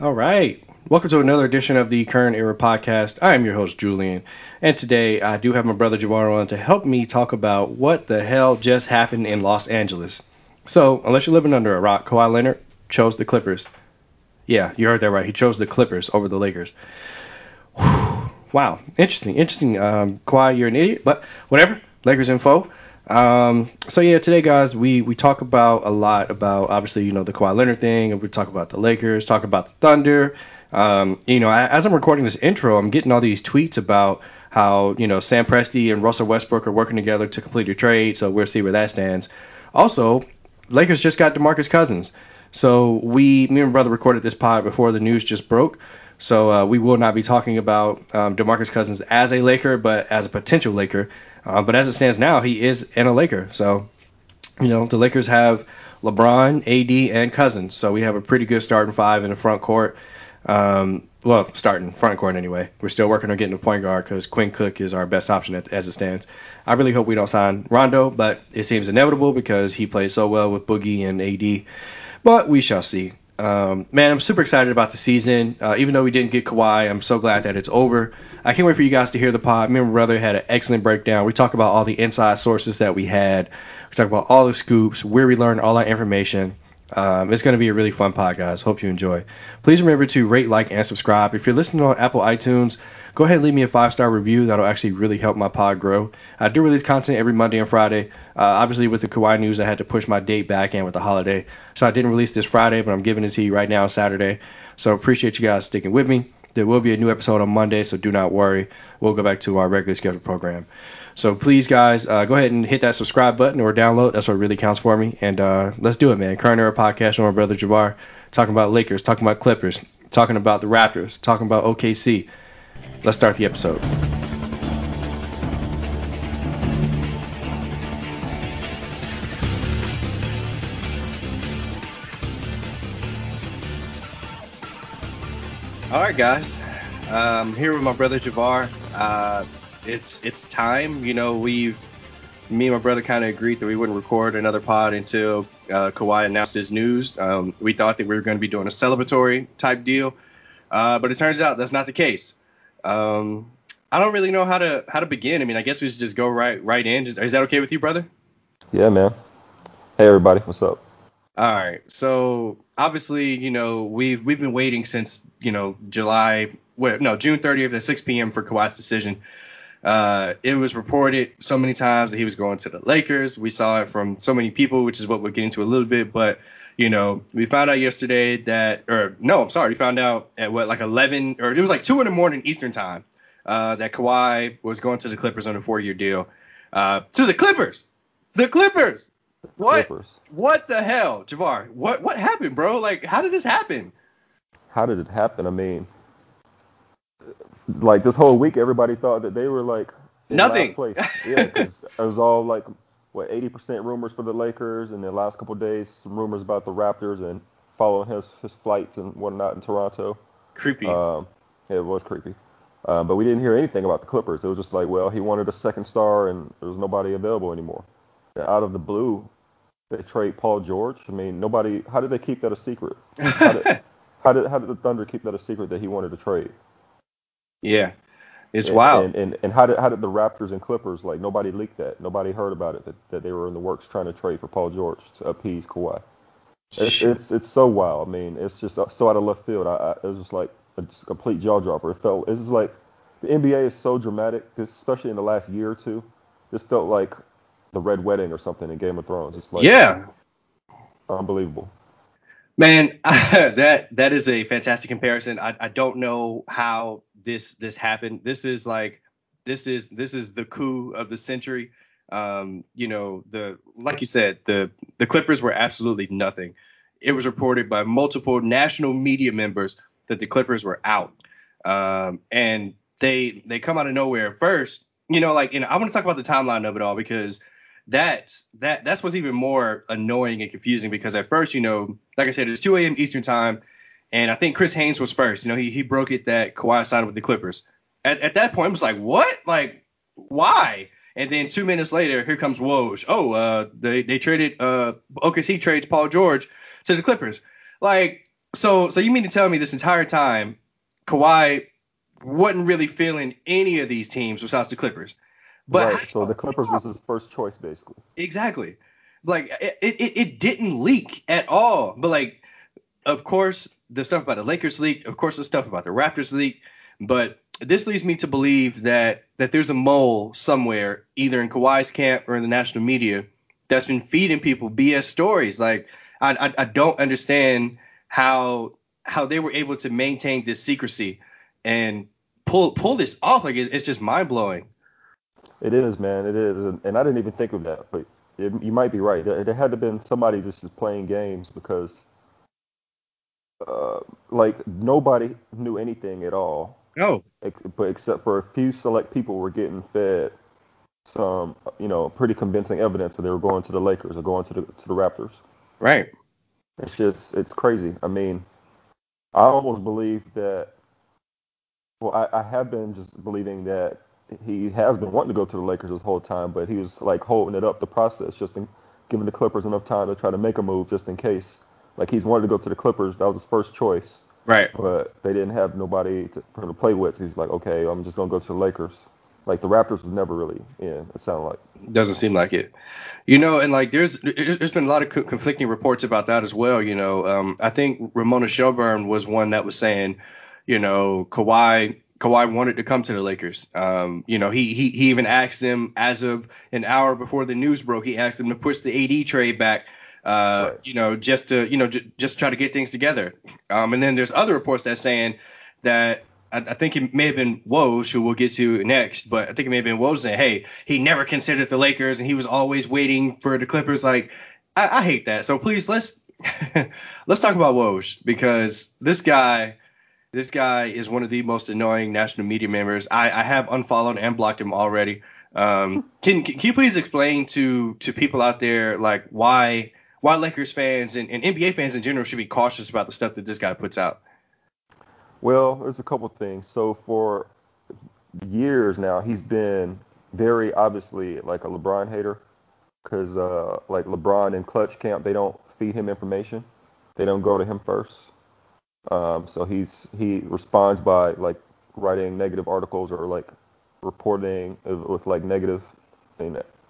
All right. Welcome to another edition of the Current Era Podcast. I am your host, Julian. And today I do have my brother Javar on to help me talk about what the hell just happened in Los Angeles. So, unless you're living under a rock, Kawhi Leonard chose the Clippers. Yeah, you heard that right. He chose the Clippers over the Lakers. Whew. Wow. Interesting. Interesting. Um, Kawhi, you're an idiot, but whatever. Lakers info. Um, so yeah, today, guys, we we talk about a lot about obviously you know the Kawhi Leonard thing, and we talk about the Lakers, talk about the Thunder. Um, you know, as I'm recording this intro, I'm getting all these tweets about how you know Sam Presti and Russell Westbrook are working together to complete a trade. So we'll see where that stands. Also, Lakers just got DeMarcus Cousins. So we, me and my brother, recorded this pod before the news just broke. So uh, we will not be talking about um, DeMarcus Cousins as a Laker, but as a potential Laker. Uh, but as it stands now, he is in a Laker. So, you know, the Lakers have LeBron, AD, and Cousins. So we have a pretty good starting five in the front court. Um, well, starting front court anyway. We're still working on getting a point guard because Quinn Cook is our best option at, as it stands. I really hope we don't sign Rondo, but it seems inevitable because he played so well with Boogie and AD. But we shall see. Um, man, I'm super excited about the season. Uh, even though we didn't get Kawhi, I'm so glad that it's over. I can't wait for you guys to hear the pod. Me and my brother had an excellent breakdown. We talk about all the inside sources that we had. We talk about all the scoops, where we learned all our information. Um, it's going to be a really fun pod, guys. Hope you enjoy. Please remember to rate, like, and subscribe. If you're listening on Apple iTunes, go ahead and leave me a five star review. That'll actually really help my pod grow. I do release content every Monday and Friday. Uh, obviously, with the Kawhi news, I had to push my date back in with the holiday, so I didn't release this Friday, but I'm giving it to you right now, Saturday. So appreciate you guys sticking with me. There will be a new episode on Monday, so do not worry. We'll go back to our regular scheduled program. So please, guys, uh, go ahead and hit that subscribe button or download. That's what really counts for me. And uh, let's do it, man. Current Era Podcast with my brother Javar, talking about Lakers, talking about Clippers, talking about the Raptors, talking about OKC. Let's start the episode. All right, guys. Um, here with my brother Javar. Uh, it's it's time. You know, we've me and my brother kind of agreed that we wouldn't record another pod until uh, Kawhi announced his news. Um, we thought that we were going to be doing a celebratory type deal, uh, but it turns out that's not the case. Um, I don't really know how to how to begin. I mean, I guess we should just go right right in. Is that okay with you, brother? Yeah, man. Hey, everybody. What's up? All right. So obviously, you know, we've we've been waiting since you know July, well, no June 30th at 6 p.m. for Kawhi's decision. Uh, it was reported so many times that he was going to the Lakers. We saw it from so many people, which is what we'll get into a little bit. But you know, we found out yesterday that, or no, I'm sorry, we found out at what like 11 or it was like two in the morning Eastern time uh, that Kawhi was going to the Clippers on a four-year deal. Uh, to the Clippers, the Clippers. What? Clippers. What the hell, Javar? What what happened, bro? Like, how did this happen? How did it happen? I mean, like this whole week, everybody thought that they were like nothing. place. Yeah, because it was all like what 80% rumors for the Lakers, and the last couple days, some rumors about the Raptors and following his his flights and whatnot in Toronto. Creepy. Um, it was creepy. Um, but we didn't hear anything about the Clippers. It was just like, well, he wanted a second star, and there was nobody available anymore. Out of the blue, they trade Paul George. I mean, nobody. How did they keep that a secret? How did, how did how did the Thunder keep that a secret that he wanted to trade? Yeah, it's and, wild. And, and and how did how did the Raptors and Clippers like nobody leaked that? Nobody heard about it that, that they were in the works trying to trade for Paul George to appease Kawhi. It's it's, it's so wild. I mean, it's just uh, so out of left field. I, I it was just like a just complete jaw dropper. It felt it's like the NBA is so dramatic, especially in the last year or two. This felt like the Red Wedding or something in Game of Thrones. It's like yeah, unbelievable. Man, that that is a fantastic comparison. I, I don't know how this this happened. This is like this is this is the coup of the century. Um, you know, the like you said, the the Clippers were absolutely nothing. It was reported by multiple national media members that the Clippers were out. Um, and they they come out of nowhere first. You know, like, and I want to talk about the timeline of it all because that's that that's what's even more annoying and confusing because at first, you know, like I said, it's 2 a.m. Eastern time, and I think Chris Haynes was first. You know, he he broke it that Kawhi signed with the Clippers. At, at that point, I was like, what? Like, why? And then two minutes later, here comes Woj. Oh, uh, they they traded uh OKC trades Paul George to the Clippers. Like, So, so you mean to tell me this entire time, Kawhi wasn't really feeling any of these teams besides the Clippers? But right. So the Clippers was his first choice, basically. Exactly. Like it, it, it didn't leak at all. But like, of course, the stuff about the Lakers leaked. Of course, the stuff about the Raptors leaked. But this leads me to believe that that there's a mole somewhere, either in Kawhi's camp or in the national media, that's been feeding people BS stories. Like I, I, I don't understand how how they were able to maintain this secrecy and pull pull this off. Like it's, it's just mind blowing. It is, man. It is, and I didn't even think of that, but it, you might be right. There, there had to have been somebody just playing games because, uh, like nobody knew anything at all. No. Ex- but except for a few select people were getting fed some, you know, pretty convincing evidence that they were going to the Lakers or going to the to the Raptors. Right. It's just it's crazy. I mean, I almost believe that. Well, I, I have been just believing that he has been wanting to go to the Lakers this whole time, but he was like holding it up the process, just in, giving the Clippers enough time to try to make a move just in case. Like he's wanted to go to the Clippers, that was his first choice. Right. But they didn't have nobody to, for him to play with. So he's like, okay, I'm just gonna go to the Lakers. Like the Raptors was never really in. It sounded like. Doesn't seem like it. You know, and like there's there's been a lot of conflicting reports about that as well. You know, um, I think Ramona Shelburne was one that was saying, you know, Kawhi Kawhi wanted to come to the Lakers. Um, you know, he, he he even asked them as of an hour before the news broke. He asked them to push the AD trade back. Uh, right. You know, just to you know j- just try to get things together. Um, and then there's other reports that saying that I, I, think it may have been Woj, who we'll get to next, but I think it may have been Woj saying, "Hey, he never considered the Lakers, and he was always waiting for the Clippers." Like, I, I hate that. So please let's let's talk about Woj because this guy this guy is one of the most annoying national media members. I, I have unfollowed and blocked him already. Um, can, can you please explain to to people out there like why why Lakers fans and, and NBA fans in general should be cautious about the stuff that this guy puts out? Well, there's a couple things. So for years now, he's been very obviously like a LeBron hater because uh, like LeBron and Klutch Camp, they don't feed him information. They don't go to him first. Um, so he's he responds by like writing negative articles or like reporting with like negative,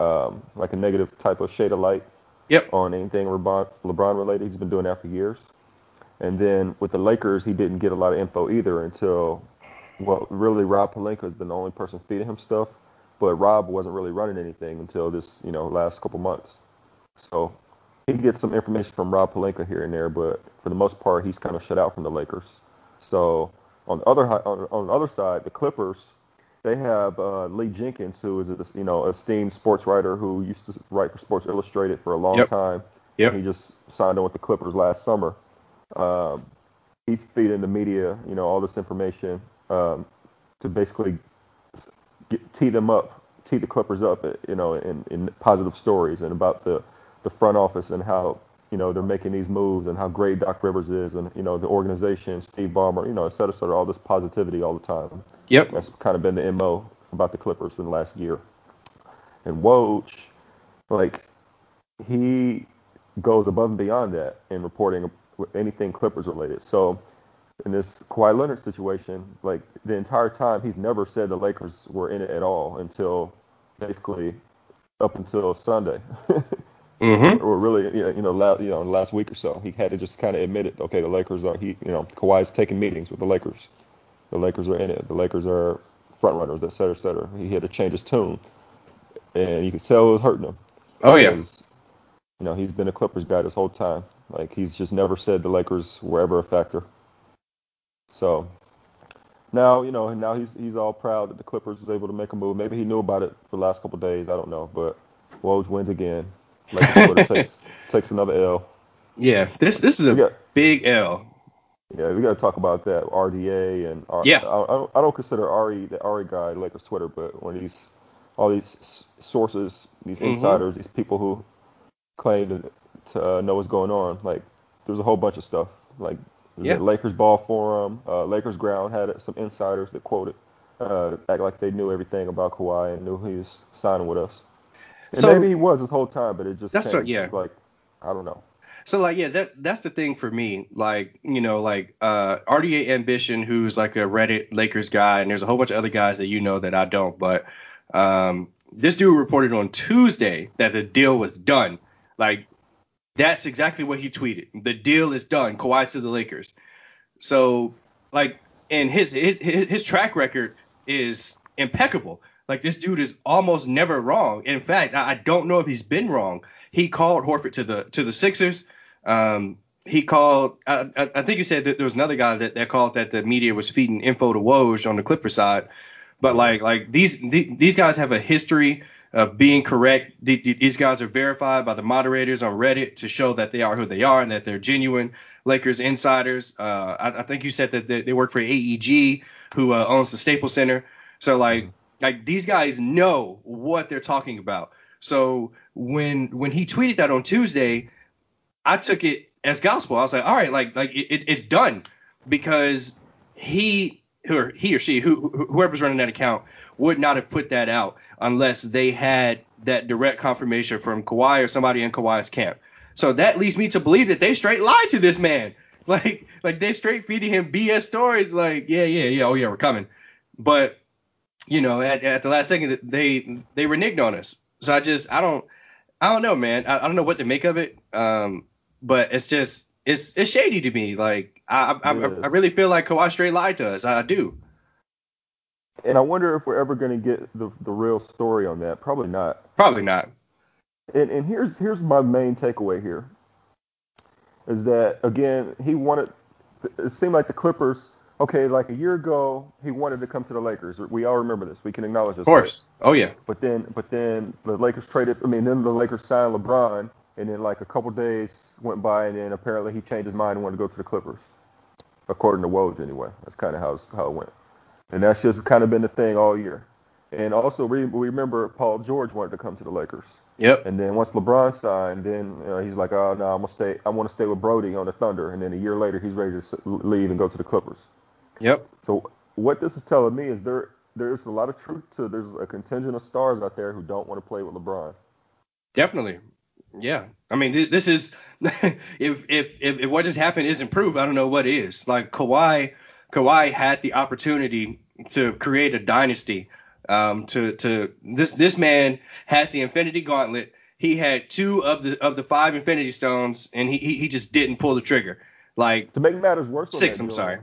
um, like a negative type of shade of light. Yep. On anything LeBron, LeBron related, he's been doing that for years. And then with the Lakers, he didn't get a lot of info either until, well, really Rob Pelinka has been the only person feeding him stuff, but Rob wasn't really running anything until this, you know, last couple months. So he gets some information from Rob Pelinka here and there, but for the most part, he's kind of shut out from the Lakers. So on the other on, on the other side, the Clippers, they have uh, Lee Jenkins, who is a you know esteemed sports writer who used to write for Sports Illustrated for a long yep. time. Yep. He just signed on with the Clippers last summer. Um, he's feeding the media, you know, all this information um, to basically get, tee them up, tee the Clippers up, you know, in, in positive stories and about the the front office and how you know they're making these moves and how great Doc Rivers is and you know the organization, Steve Ballmer, you know, et cetera, et cetera, all this positivity all the time. Yep. That's kind of been the mo about the Clippers in the last year. And Woj, like he goes above and beyond that in reporting anything Clippers related. So in this Kawhi Leonard situation, like the entire time, he's never said the Lakers were in it at all until basically up until Sunday. Mm-hmm. Or really, you know, last, you know, last week or so, he had to just kind of admit it. Okay, the Lakers are he, you know, Kawhi's taking meetings with the Lakers. The Lakers are in it. The Lakers are front runners, et cetera, et cetera. He had to change his tune, and you could tell it was hurting him. Oh yeah. you know, he's been a Clippers guy this whole time. Like he's just never said the Lakers were ever a factor. So now, you know, now he's he's all proud that the Clippers was able to make a move. Maybe he knew about it for the last couple days. I don't know, but Woj wins again. Like takes takes another L. Yeah, this this is a got, big L. Yeah, we got to talk about that RDA and R, yeah. I, I, don't, I don't consider Ari the Ari guy Lakers Twitter, but when these all these sources, these mm-hmm. insiders, these people who claim to, to uh, know what's going on, like there's a whole bunch of stuff. Like yeah. Lakers Ball Forum, uh, Lakers Ground had some insiders that quoted, uh, act like they knew everything about Kawhi and knew he was signing with us. And so, maybe he was this whole time, but it just that's what, yeah. Like I don't know. So like yeah, that that's the thing for me. Like you know like uh, RDA Ambition, who's like a Reddit Lakers guy, and there's a whole bunch of other guys that you know that I don't. But um, this dude reported on Tuesday that the deal was done. Like that's exactly what he tweeted. The deal is done. Kawhi to the Lakers. So like, and his his his track record is impeccable. Like this dude is almost never wrong. In fact, I don't know if he's been wrong. He called Horford to the to the Sixers. Um, he called. I, I, think you said that there was another guy that, that called that the media was feeding info to Woj on the Clipper side. But like like these these guys have a history of being correct. These guys are verified by the moderators on Reddit to show that they are who they are and that they're genuine Lakers insiders. Uh, I, I, think you said that they, they work for AEG, who uh, owns the Staples Center. So like like these guys know what they're talking about. So when when he tweeted that on Tuesday, I took it as gospel. I was like, all right, like like it, it's done because he or he or she who whoever's running that account would not have put that out unless they had that direct confirmation from Kawhi or somebody in Kawhi's camp. So that leads me to believe that they straight lied to this man. Like like they straight feeding him BS stories like, yeah, yeah, yeah, oh yeah, we're coming. But you know, at, at the last second they they reneged on us. So I just I don't I don't know, man. I, I don't know what to make of it. Um, but it's just it's it's shady to me. Like I I, I, I really feel like Kawhi straight lied to us. I, I do. And I wonder if we're ever going to get the the real story on that. Probably not. Probably not. And and here's here's my main takeaway here. Is that again he wanted it seemed like the Clippers okay, like a year ago, he wanted to come to the Lakers. We all remember this. We can acknowledge this. Of course. Right? Oh yeah. But then, but then the Lakers traded. I mean, then the Lakers signed LeBron, and then like a couple days went by, and then apparently he changed his mind and wanted to go to the Clippers, according to Woj anyway. That's kind of how how it went. And that's just kind of been the thing all year. And also, we, we remember Paul George wanted to come to the Lakers. Yep. And then once LeBron signed, then uh, he's like, "Oh no, I'm gonna stay. I want to stay with Brody on the Thunder." And then a year later, he's ready to leave and go to the Clippers. Yep. So what this is telling me is there there's a lot of truth to there's a contingent of stars out there who don't want to play with LeBron. Definitely. Yeah. I mean, this is if if if, if what just happened isn't proof, I don't know what is. Like Kawhi Kawhi had the opportunity to create a dynasty. Um, to to this this man had the Infinity Gauntlet. He had two of the of the five Infinity Stones, and he he, he just didn't pull the trigger. Like to make matters worse, six. That, I'm sorry.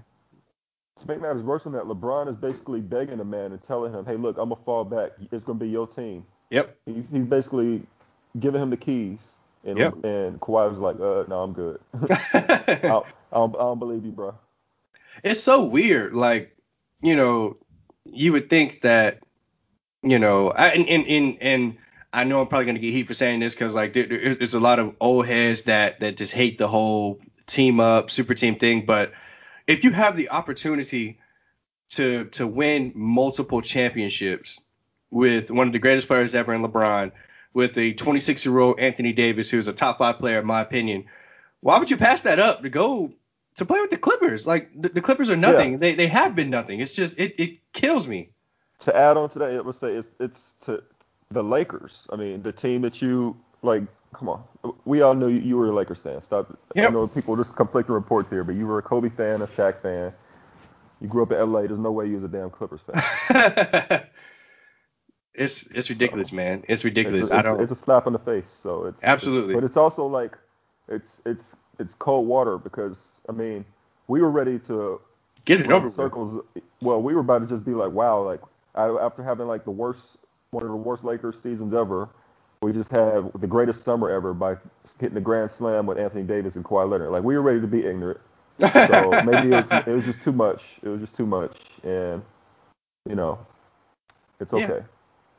To make matters worse than that, LeBron is basically begging the man and telling him, "Hey, look, I'm gonna fall back. It's gonna be your team." Yep. He's he's basically giving him the keys, and yep. and Kawhi was like, "Uh, no, I'm good. I, don't, I, don't, I don't believe you, bro." It's so weird. Like you know, you would think that, you know, I, and, and, and, and I know I'm probably going to get heat for saying this because like there, there's a lot of old heads that, that just hate the whole team up, super team thing. But if you have the opportunity to, to win multiple championships with one of the greatest players ever in LeBron, with a 26 year old Anthony Davis, who's a top five player in my opinion, why would you pass that up to go to play with the Clippers. Like the, the Clippers are nothing. Yeah. They they have been nothing. It's just it, it kills me. To add on to that, it would say it's it's to the Lakers. I mean, the team that you like. Come on, we all know you, you were a Lakers fan. Stop. Yep. I know people just conflicting reports here, but you were a Kobe fan, a Shaq fan. You grew up in LA. There's no way you was a damn Clippers fan. it's it's ridiculous, so, man. It's ridiculous. It's, I don't. It's a slap in the face. So it's absolutely. It's, but it's also like it's it's it's cold water because I mean we were ready to get it over circles. Well, we were about to just be like, wow, like after having like the worst one of the worst Lakers seasons ever, we just had the greatest summer ever by hitting the grand slam with Anthony Davis and Kawhi Leonard. Like we were ready to be ignorant. So maybe it was, it was just too much. It was just too much, and you know, it's okay.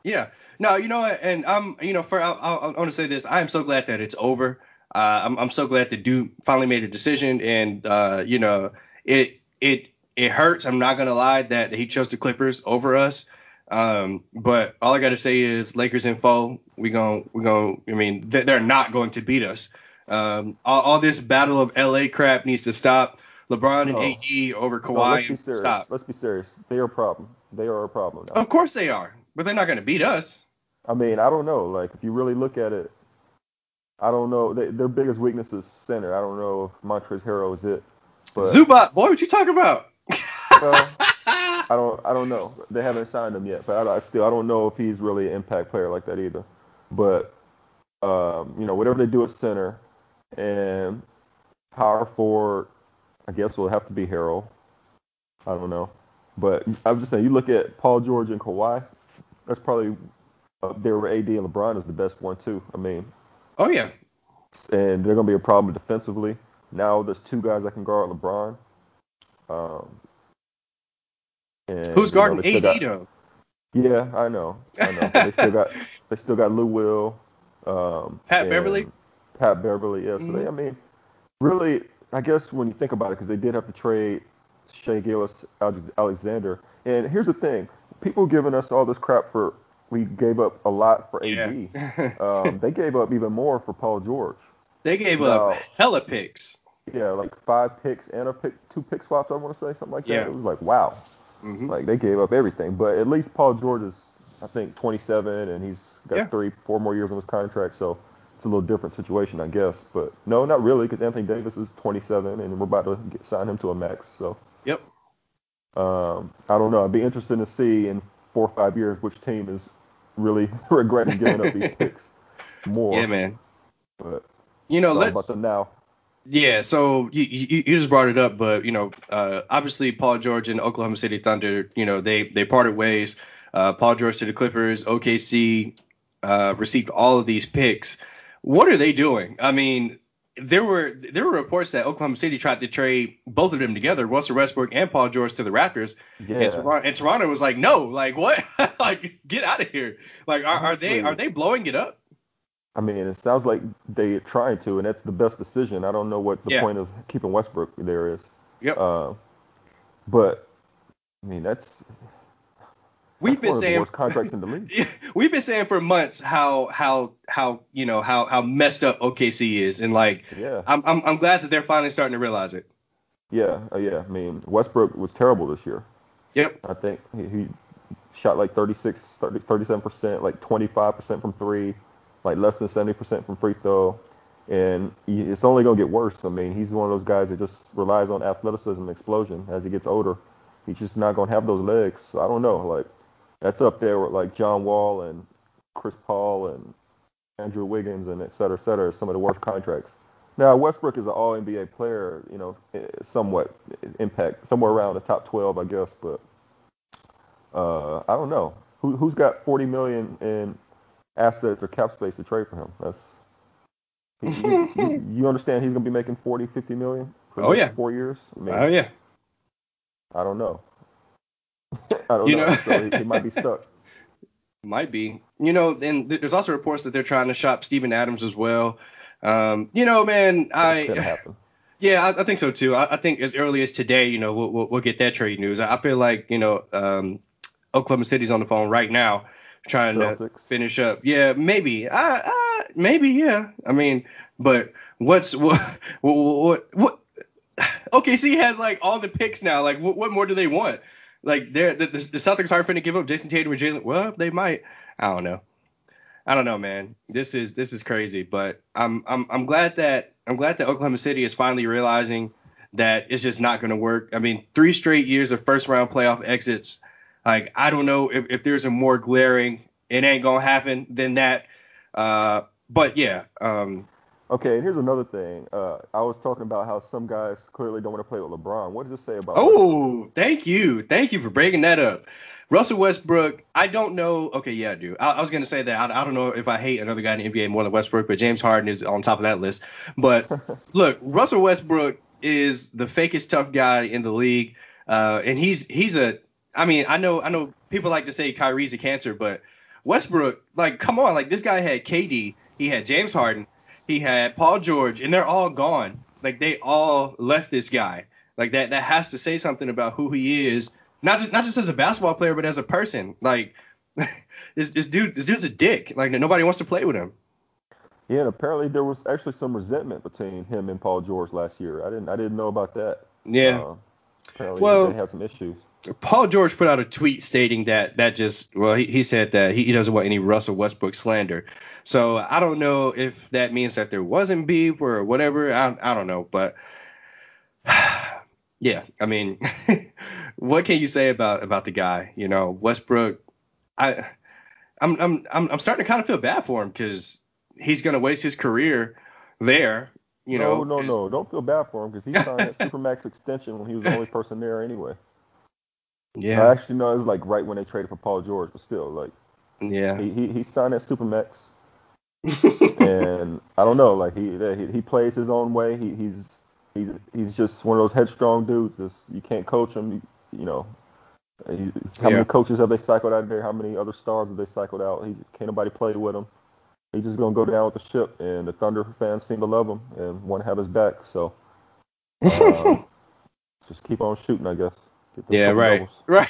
Yeah. yeah. No, you know, and I'm, you know, for I, I, I want to say this. I am so glad that it's over. Uh, I'm, I'm so glad the dude finally made a decision, and uh, you know, it it it hurts. I'm not gonna lie that he chose the Clippers over us. Um, but all I got to say is Lakers in four. We going we going I mean, they're not going to beat us. Um, all, all, this battle of LA crap needs to stop. LeBron and no. AD over Kawhi. No, let's be serious. Stop. Let's be serious. They are a problem. They are a problem. Now. Of course they are, but they're not going to beat us. I mean, I don't know. Like if you really look at it, I don't know. They, their biggest weakness is center. I don't know if Montrezl Harrell is it. But, Zubac, boy, what you talking about? well, I don't. I don't know. They haven't signed him yet, but I, I still I don't know if he's really an impact player like that either. But um, you know, whatever they do at center and power forward, I guess will have to be Harrell. I don't know. But I'm just saying, you look at Paul George and Kawhi, that's probably up there where AD and LeBron is the best one too. I mean, oh yeah, and they're gonna be a problem defensively. Now there's two guys that can guard LeBron. Um, and, Who's guarding know, AD got, though? Yeah, I know, I know. they still got they still got Lou Will, um, Pat Beverley. Pat Beverley. Yeah, so mm-hmm. they, I mean, really, I guess when you think about it, because they did have to trade Shai Gilgeous Alexander. And here's the thing: people giving us all this crap for we gave up a lot for AD. Yeah. um, they gave up even more for Paul George. They gave now, up hella picks. Yeah, like five picks and a pick, two pick swaps. I want to say something like that. Yeah. It was like wow, mm-hmm. like they gave up everything. But at least Paul George is, I think, 27, and he's got yeah. three, four more years on his contract. So it's a little different situation, I guess. But no, not really, because Anthony Davis is 27, and we're about to get, sign him to a max. So yep. Um, I don't know. I'd be interested to see in four or five years which team is really regretting giving up these picks more. Yeah, man. But you know, let's about them now. Yeah, so you, you, you just brought it up, but you know, uh, obviously Paul George and Oklahoma City Thunder, you know, they they parted ways. Uh, Paul George to the Clippers, OKC uh, received all of these picks. What are they doing? I mean, there were there were reports that Oklahoma City tried to trade both of them together, Russell Westbrook and Paul George to the Raptors. Yeah. And, Toronto, and Toronto was like, no, like what? like get out of here. Like are, are they are they blowing it up? I mean, it sounds like they're trying to, and that's the best decision. I don't know what the yeah. point of keeping Westbrook there is. Yep. Uh, but I mean, that's we've been saying worst contracts in the league. we've been saying for months how how how you know how how messed up OKC is, and like yeah, I'm I'm, I'm glad that they're finally starting to realize it. Yeah, uh, yeah. I mean, Westbrook was terrible this year. Yep. I think he, he shot like 36, 30, 37 percent, like 25 percent from three, like less than 70 percent from free throw. And it's only gonna get worse. I mean, he's one of those guys that just relies on athleticism explosion as he gets older. He's just not gonna have those legs. So I don't know. Like that's up there with like John Wall and Chris Paul and Andrew Wiggins and et cetera, et cetera, some of the worst contracts. Now Westbrook is an All NBA player, you know, eh, somewhat impact somewhere around the top 12, I guess, but uh, I don't know who who's got 40 million in assets or cap space to trade for him. That's you, you, you understand he's going to be making 40, 50 million for oh, yeah. four years. I oh yeah. I don't know. I don't you know. know. so he, he might be stuck. Might be. You know, and there's also reports that they're trying to shop Steven Adams as well. Um, you know, man, I. Yeah, I, I, think so too. I, I, think as early as today, you know, we'll, we'll, we'll get that trade news. I, feel like you know, um, Oklahoma City's on the phone right now trying Celtics. to finish up. Yeah, maybe. Uh, uh, maybe. Yeah. I mean, but what's what what what, what OKC has like all the picks now. Like, what, what more do they want? Like they're the, the, Celtics aren't going to give up Jayson Tatum or Jalen. Well, they might. I don't know. I don't know, man. This is this is crazy, but I'm I'm I'm glad that I'm glad that Oklahoma City is finally realizing that it's just not going to work. I mean, three straight years of first round playoff exits. Like I don't know if, if there's a more glaring it ain't gonna happen than that. Uh, but yeah, um, Okay, and here's another thing. Uh, I was talking about how some guys clearly don't want to play with LeBron. What does it say about? Oh, thank you, thank you for breaking that up. Russell Westbrook, I don't know. Okay, yeah, I do. I, I was going to say that I, I, don't know if I hate another guy in the NBA more than Westbrook, but James Harden is on top of that list. But look, Russell Westbrook is the fakest tough guy in the league, uh, and he's he's a. I mean, I know I know people like to say Kyrie's a cancer, but Westbrook, like, come on, like this guy had KD, he had James Harden, he had Paul George, and they're all gone. Like they all left this guy. Like that that has to say something about who he is, not just not just as a basketball player, but as a person. Like this this dude this dude's a dick. Like nobody wants to play with him. Yeah, and apparently there was actually some resentment between him and Paul George last year. I didn't I didn't know about that. Yeah. Uh, apparently well, they had some issues. Paul George put out a tweet stating that that just well he, he said that he, he doesn't want any Russell Westbrook slander. So I don't know if that means that there wasn't beef or whatever. I I don't know, but yeah, I mean, what can you say about about the guy? You know, Westbrook. I I'm I'm I'm, I'm starting to kind of feel bad for him because he's going to waste his career there. You no, know, no, no. Don't feel bad for him because he signed that supermax extension when he was the only person there anyway. Yeah. I actually know it was like right when they traded for Paul George, but still, like, yeah. he he, he signed that supermax, and I don't know, like he he, he plays his own way. He, he's he's he's just one of those headstrong dudes. It's, you can't coach him. You, you know, he, how Yeah. many coaches have they cycled out there? How many other stars have they cycled out? He can't nobody play with him. He's just gonna go down with the ship, and the Thunder fans seem to love him and want to have his back. So um, just keep on shooting, I guess. Yeah, right, doubles. right.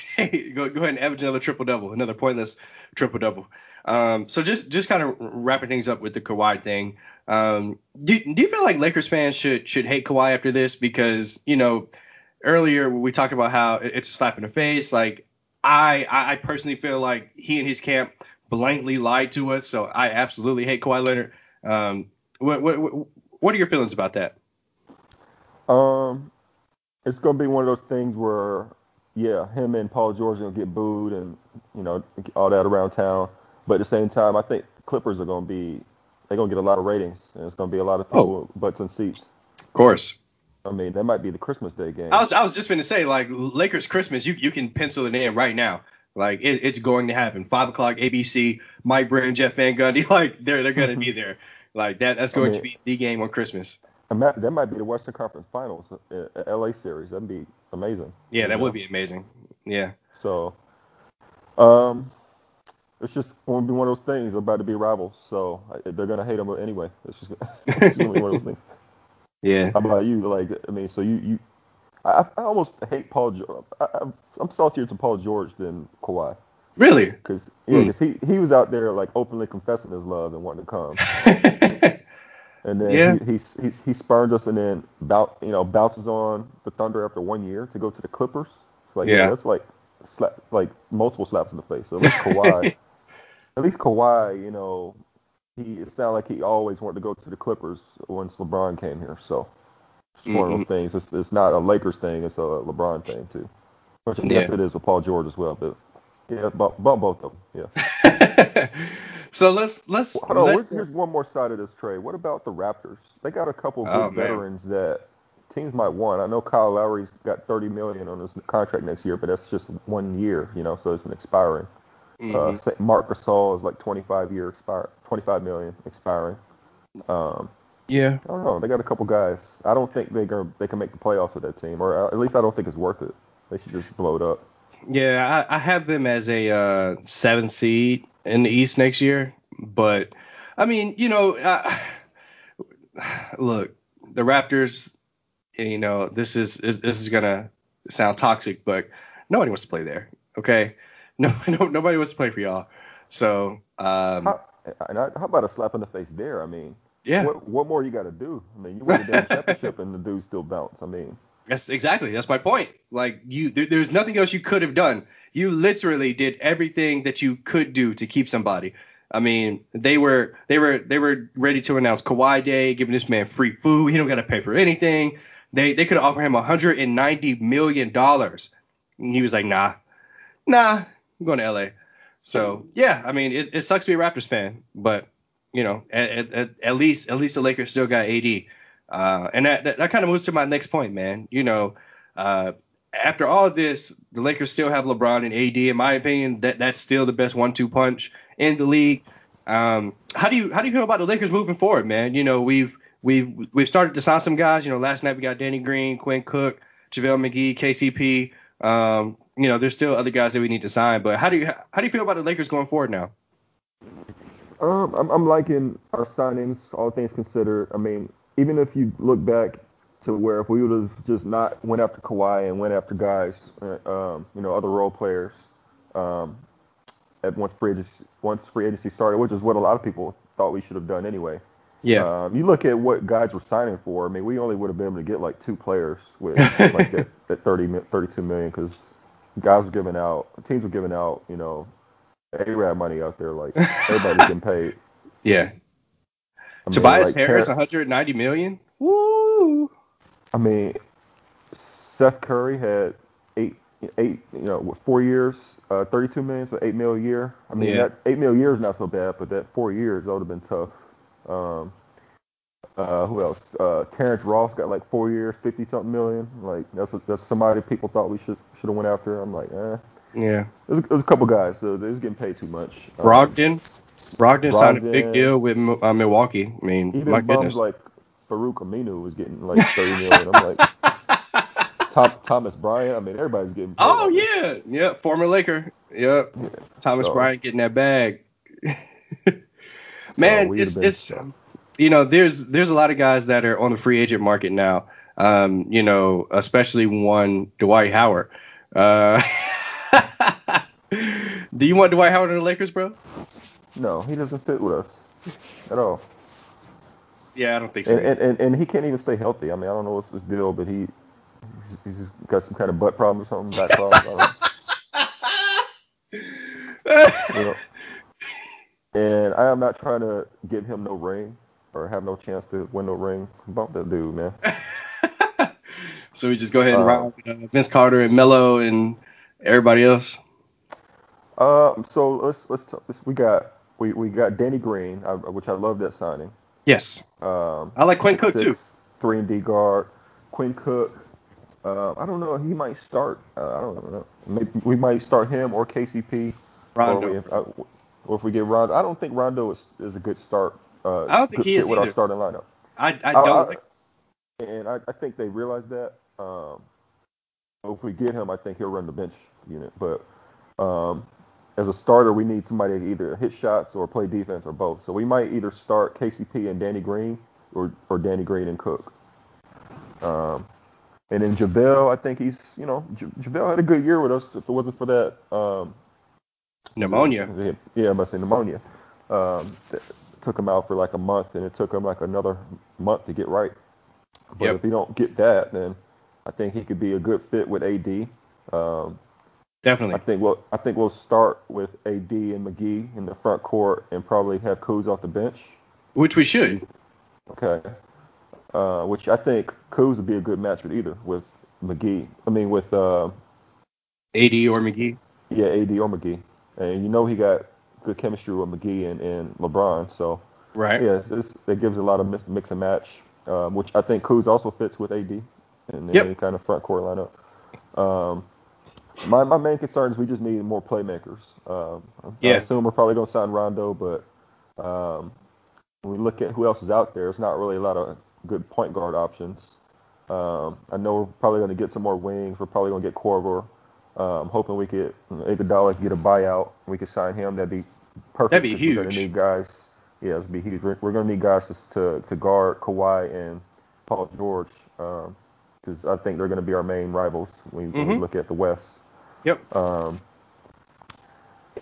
go go ahead and average another triple double, another pointless triple double. Um, so just just kind of wrapping things up with the Kawhi thing. Um, do do you feel like Lakers fans should should hate Kawhi after this because you know earlier we talked about how it's a slap in the face. Like I I personally feel like he and his camp blankly lied to us, so I absolutely hate Kawhi Leonard. Um, what what what- what are your feelings about that? Um, it's gonna be one of those things where, yeah, him and Paul George are gonna get booed and you know all that around town. But at the same time, I think Clippers are gonna be they're gonna get a lot of ratings and it's gonna be a lot of oh. people butts and seats. Of course. I mean, that might be the Christmas Day game. I was I was just going to say like Lakers Christmas, you you can pencil it in right now. Like it, it's going to happen. Five o'clock ABC. Mike Brown, Jeff Van Gundy, like they're they're going to be there. Like that. That's I going mean- to be the game on Christmas. And that, that might be the Western Conference Finals, uh, uh, LA series. That'd be amazing. Yeah, that know? would be amazing. Yeah. So, um, it's just going to be one of those things. They're about to be rivals, so they're going to hate them anyway. It's just, it's going to be one of those things. Yeah. How about you? Like, I mean, so you, you I, I almost hate Paul. George. I, I'm, I'm saltier to Paul George than Kawhi Really? because yeah, Hmm. 'cause he he was out there like openly confessing his love and wanting to come, and then Yeah. he, he he he spurned us and then bout you know bounces on the Thunder after one year to go to the Clippers. It's like yeah, Yeah. that's like slap like multiple slaps in the face. So at least Kawhi, at least Kawhi, you know, he it sounded like he always wanted to go to the Clippers once LeBron came here. So it's one of those mm-hmm. things. It's it's not a Lakers thing. It's a LeBron thing too. Which I guess Yeah. it is with Paul George as well. But yeah, bump, bump both of them. Yeah. so let's let's. Hold on, let- here's, here's one more side of this trade. What about the Raptors? They got a couple good Oh, man. veterans that teams might want. I know Kyle Lowry's got 30 million on his contract next year, but that's just one year, you know, so it's an expiring. Uh, Sa- Marc Gasol is like 25 year expire, 25 million expiring. Um, yeah. I don't know. They got a couple guys. I don't think they gonna they can make the playoffs with that team, or at least I don't think it's worth it. They should just blow it up. Yeah, I, I have them as a uh, seventh seed in the East next year. But I mean, you know, uh, look, the Raptors. You know, this is, is this is gonna sound toxic, but nobody wants to play there. Okay, no, no nobody wants to play for y'all. So um, How, how about a slap in the face there? I mean, yeah, what, what more you got to do? I mean, you win the damn championship and the dudes still bounce. I mean, That's exactly. That's my point. Like you, there, there's nothing else you could have done. You literally did everything that you could do to keep somebody. I mean, they were they were they were ready to announce Kawhi Day, giving this man free food. He don't got to pay for anything. They they could offer him 190 million dollars, and he was like, Nah, nah, I'm going to LA. So yeah, I mean, it, it sucks to be a Raptors fan, but you know, at, at, at least at least the Lakers still got AD. Uh, and that, that, that kind of moves to my next point, man. You know, uh, after all of this, the Lakers still have LeBron and AD. In my opinion, that that's still the best one-two punch in the league. Um, how do you how do you feel about the Lakers moving forward, man? You know, we've we've we've started to sign some guys. You know, last night we got Danny Green, Quinn Cook, JaVale McGee, KCP. Um, you know, there's still other guys that we need to sign. But how do you how do you feel about the Lakers going forward now? um, I'm, I'm liking our signings, all things considered. I mean, even if you look back to where if we would have just not went after Kawhi and went after guys, uh, um, you know, other role players, um, at once free agency, once free agency started, which is what a lot of people thought we should have done anyway. Um, you look at what guys were signing for. I mean, we only would have been able to get like two players with like that, that 30, 32 million because guys were giving out, teams were giving out, you know, A-Rab money out there. Like everybody's getting paid. Yeah. I mean, Tobias like, Harris, 190 million. Woo! I mean, Seth Curry had eight, eight, you know, what, four years, uh, 32 million, so eight mil a year. I mean, Yeah. that eight mil a year is not so bad, but that four years that would have been tough. Um, uh, who else? Uh, Terrence Ross got like four years, 50 something million. Like that's that's somebody people thought we should should have went after. I'm like, eh. Yeah. There's, there's a couple guys, so they're just getting paid too much. Um, Brogdon. Brogdon signed a big deal with uh, Milwaukee. I mean, Even my goodness. like Farouq Aminu was getting like 30 million. I'm like, Tom, Thomas Bryant. I mean, everybody's getting. paid oh there. yeah, yeah, former Laker. Yep. Yeah. Thomas So- Bryant getting that bag. Man, it's it's you know there's there's a lot of guys that are on the free agent market now. Um, you know, especially one Dwight Howard. Uh, do you want Dwight Howard in the Lakers, bro? No, he doesn't fit with us at all. Yeah, I don't think so. And, and, and, he can't even stay healthy. I mean, I don't know what's his deal, but he he's, he's got some kind of butt problem or something, back problem. I don't know. You know? And I am not trying to give him no ring or have no chance to win no ring. Bump that dude, man. so we just go ahead and Uh, round with, uh, Vince Carter and Melo and everybody else. Um, so let's let's, talk, let's we got we, we got Danny Green, uh, which I love that signing. Yes, Um, I like Quinn Cook too. three and D guard. Quinn Cook. Uh, I don't know. He might start. Uh, I don't know. Maybe we might start him or KCP. Rondo. Or, we, uh, or if we get Rondo, I don't think Rondo is, is a good start. Uh, I don't think he is with our starting lineup. I, I don't. think, and I, I think they realize that. Um, if we get him, I think he'll run the bench unit. But um, as a starter, we need somebody to either hit shots or play defense or both. So we might either start KCP and Danny Green or, or Danny Green and Cook. Um, and then JaVale, I think he's, you know, J- JaVale had a good year with us. If it wasn't for that, um, pneumonia. yeah, yeah, I must say pneumonia. Um, that took him out for like a month, and it took him like another month to get right. But Yep. if he don't get that, then I think he could be a good fit with AD. Um, I think we'll I think we'll start with AD and McGee in the front court, and probably have Kuz off the bench. Which we should. Okay. Uh, which I think Kuz would be a good match with either with McGee. I mean with uh, AD or McGee. yeah AD or McGee, and you know he got good chemistry with McGee and, and LeBron. So Right. yeah, it's, it's, it gives a lot of mix, mix and match, um, which I think Kuz also fits with AD in Yep. any kind of front court lineup. Um, my my main concern is we just need more playmakers. Um, I assume we're probably going to sign Rondo, but um, when we look at who else is out there, it's not really a lot of good point guard options. Um, I know we're probably going to get some more wings. We're probably going to get Korver. Um, I'm hoping we could Iguodala get a buyout. We could sign him. That'd be perfect. That'd be 'cause We're going to need guys. Yeah, it'd be huge. We're, we're going to need guys to, to to guard Kawhi and Paul George because I think they're going to be our main rivals when, when we Mhm. look at the West. Yep. Um,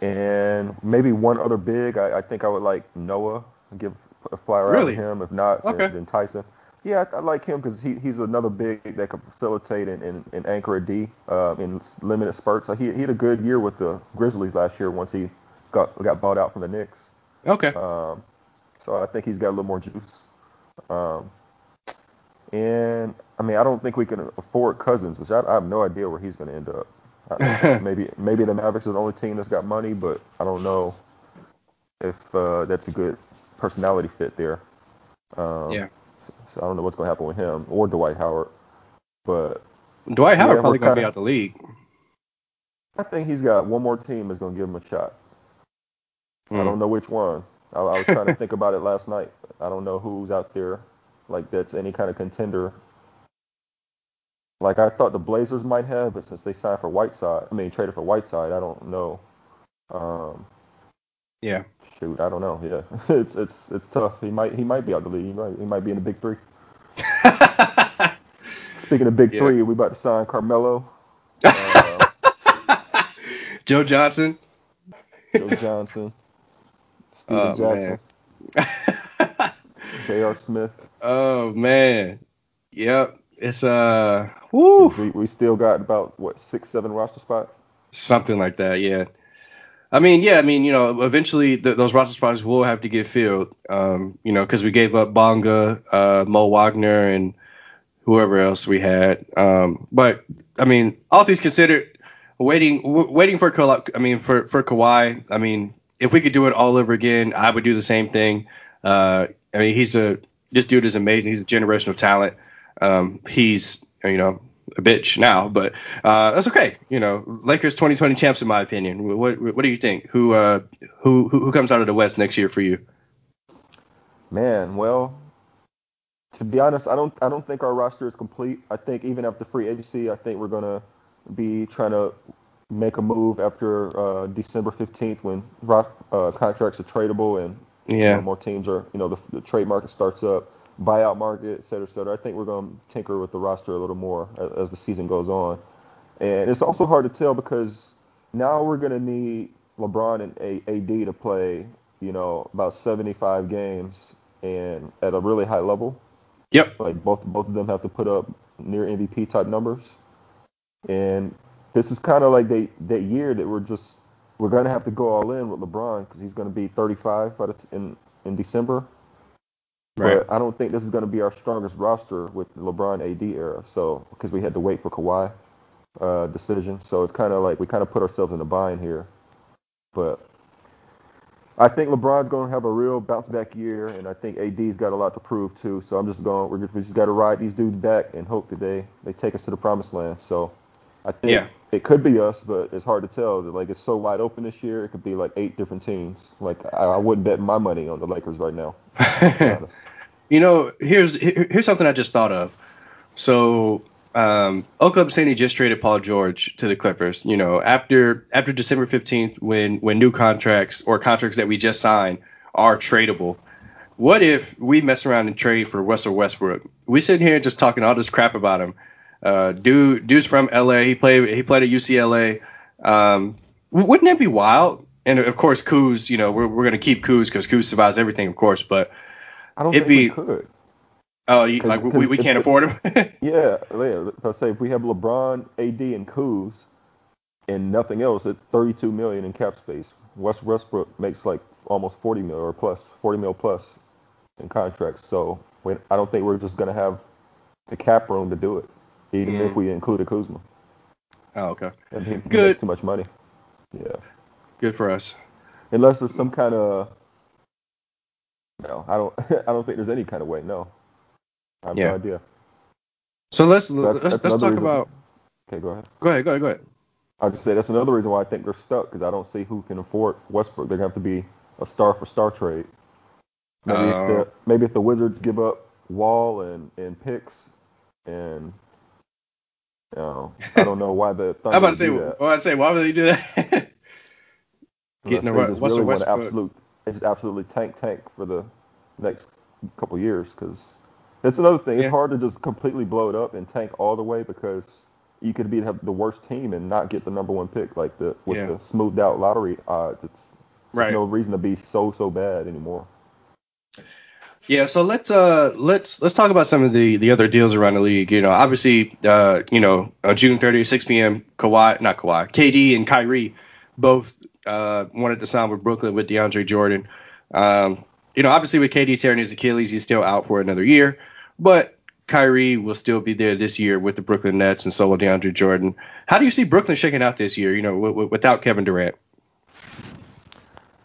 and maybe one other big. I, I think I would like Noah. Give a flyer out Really? to him. If not, Okay. then, then Tyson. Yeah, I, I like him because he, he's another big that can facilitate and, and, and anchor a D uh, in limited spurts. So he, he had a good year with the Grizzlies last year once he got got bought out from the Knicks. Okay. Um, so I think he's got a little more juice. Um, and I mean, I don't think we can afford Cousins, which I, I have no idea where he's going to end up. I- maybe maybe the Mavericks are the only team that's got money, but I don't know if uh, that's a good personality fit there. Um, Yeah. So, so I don't know what's going to happen with him or Dwight Howard, but Dwight Howard probably we're gonna be out the league. I think he's got one more team that's going to give him a shot. I Mm. don't know which one. I, I was trying to think about it last night. I don't know who's out there like that's any kind of contender. Like I thought the Blazers might have, but since they signed for Whiteside, I mean traded for Whiteside, I don't know. Um, Yeah. shoot, I don't know. Yeah, it's it's it's tough. He might he might be out the league. He might he might be in the big three. Speaking of big Yeah. three, we about to sign Carmelo, uh, Joe Johnson. Joe Johnson, Stephen Oh, Jackson, J.R. Smith. oh man. Yep. It's uh, woo, We, we still got about what six, seven roster spots. something like that. Yeah. I mean, yeah. I mean, you know, eventually th- those roster spots will have to get filled. Um, you know, because we gave up Bonga, uh, Mo Wagner, and whoever else we had. Um, but I mean, all things considered, waiting, w- waiting for Ka- I mean, for for Kawhi. I mean, if we could do it all over again, I would do the same thing. Uh, I mean, he's a this dude is amazing. He's a generational talent. Um, he's you know a bitch now, but uh, that's okay. You know, Lakers 2020 champs, in my opinion. What what do you think? Who uh who who comes out of the West next year for you? Man, well, to be honest, I don't I don't think our roster is complete. I think even after free agency, I think we're gonna be trying to make a move after uh, December 15th when rock, uh, contracts are tradable and Yeah. more, more teams are you know the, the trade market starts up, buyout market, et cetera, et cetera. I think we're gonna tinker with the roster a little more as, as the season goes on, and it's also hard to tell because now we're gonna need LeBron and A- AD to play you know about 75 games and at a really high level. Yep. Like both both of them have to put up near MVP type numbers, and this is kind of like they, that year that we're just we're gonna have to go all in with LeBron because he's gonna be 35 by the t- in in December. Right. But I don't think this is gonna be our strongest roster with the LeBron AD era. So because we had to wait for Kawhi uh, decision, so it's kind of like we kind of put ourselves in a bind here. But I think LeBron's going to have a real bounce back year, and I think AD's got a lot to prove too. So I'm just going. We're just, we just got to ride these dudes back and hope that they they take us to the promised land. So I think Yeah. It could be us, but it's hard to tell. Like it's so wide open this year. It could be like eight different teams. Like I, I wouldn't bet my money on the Lakers right now. To be honest. You know, here's here- here's something I just thought of. So, um, Oklahoma City just traded Paul George to the Clippers. You know, after after December fifteenth, when when new contracts or contracts that we just signed are tradable. What if we mess around and trade for Russell Westbrook? We sitting here just talking all this crap about him. Uh, dude, dude's from LA. He played he played at UCLA. Um, wouldn't that be wild? And of course, Kuz. You know, we're we're gonna keep Kuz because Kuz survives everything, of course. But I don't It'd think we be- could. Oh, you, like we, we can't afford him. Yeah, yeah. Let's say if we have LeBron, AD, and Kuz, and nothing else, it's 32 million in cap space. West Westbrook makes like almost 40 mil or plus, 40 mil plus in contracts. So we, I don't think we're just gonna have the cap room to do it, even Mm. if we included Kuzma. oh, okay. And he, he Good. makes too much money. Yeah, Good for us. unless there's some kind of. No, I don't. I don't think there's any kind of way. No, I have Yeah. no idea. So let's That's- let's, that's let's talk reason- about. Okay, go ahead. Go ahead. Go ahead. Go ahead. I just say that's another reason why I think they're stuck because I don't see who can afford Westbrook. They're gonna have to be a star for star trade. Maybe if Oh. the maybe if the Wizards give up Wall and and picks and you I don't know why the Thunder I'm about to say. Well, that. I was about to say, why would they do that? Getting a they Ru- just Russell really Westbrook. absolute it's absolutely tank tank for the next couple years because that's another thing. Yeah. It's hard to just completely blow it up and tank all the way because you could be the worst team and not get the number one pick like the with Yeah. the smoothed out lottery odds. It's right. There's no reason to be so so bad anymore. Yeah, so let's uh let's let's talk about some of the the other deals around the league. You know, obviously, uh, you know, June 30th, 6 p.m. Kawhi, not Kawhi, KD and Kyrie both uh wanted to sign with Brooklyn with DeAndre Jordan. Um, you know, obviously with KD tearing his Achilles, he's still out for another year, but Kyrie will still be there this year with the Brooklyn Nets, and so will DeAndre Jordan. How do you see Brooklyn shaking out this year? You know, w- w- without Kevin Durant.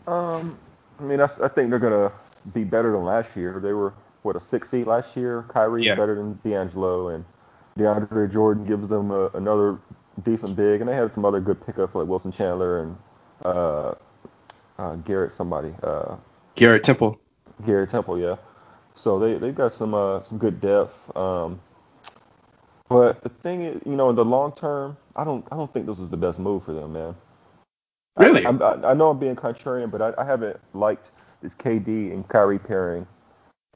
Um, I mean, I think they're gonna be better than last year. They were what a six seed last year. Kyrie Yeah. better than D'Angelo, and DeAndre Jordan gives them a, another decent big, and they had some other good pickups like Wilson Chandler and uh, uh, Garrett somebody, uh, Garrett Temple. Garrett Temple, yeah. So they they got some uh, some good depth. Um, but the thing is, you know, in the long term, I don't I don't think this is the best move for them, man. Really? I, I, I know I'm being contrarian, but I, I haven't liked this KD and Kyrie pairing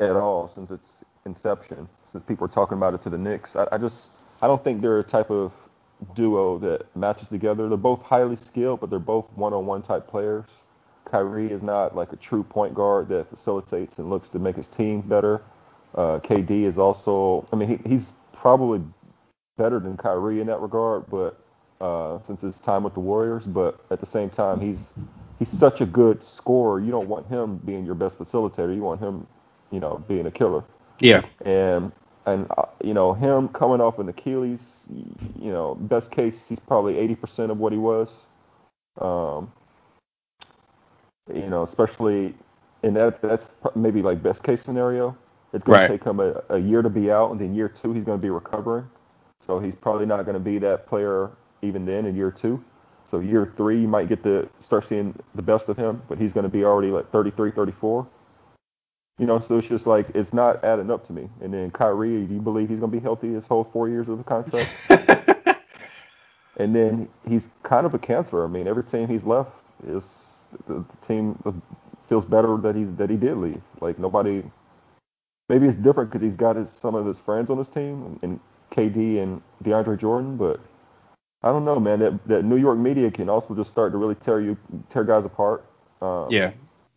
at all since its inception. Since people are talking about it to the Knicks, I, I just I don't think they're a type of duo that matches together. They're both highly skilled, but they're both one-on-one type players. Kyrie is not like a true point guard that facilitates and looks to make his team better. Uh, KD is also, I mean, he, he's probably better than Kyrie in that regard, but uh, since his time with the Warriors, but at the same time, he's he's such a good scorer. You don't want him being your best facilitator. You want him, you know, being a killer. Yeah. And and uh, you know him coming off an Achilles, you know, best case he's probably eighty percent of what he was. Um, you know, especially in that that's maybe like best case scenario. It's going right. to take him a, a year to be out, and then year two he's going to be recovering. So he's probably not going to be that player even then in year two. So year three, you might get to start seeing the best of him, but he's going to be already like 33, 34. You know, so it's just like it's not adding up to me. And then Kyrie, do you believe he's going to be healthy his whole four years of the contract? and then he's kind of a cancer. I mean, every team he's left is the team feels better that he that he did leave. Like nobody. Maybe it's different because he's got his some of his friends on his team and, and KD and DeAndre Jordan, but I don't know, man. That that New York media can also just start to really tear you tear guys apart. Um, yeah,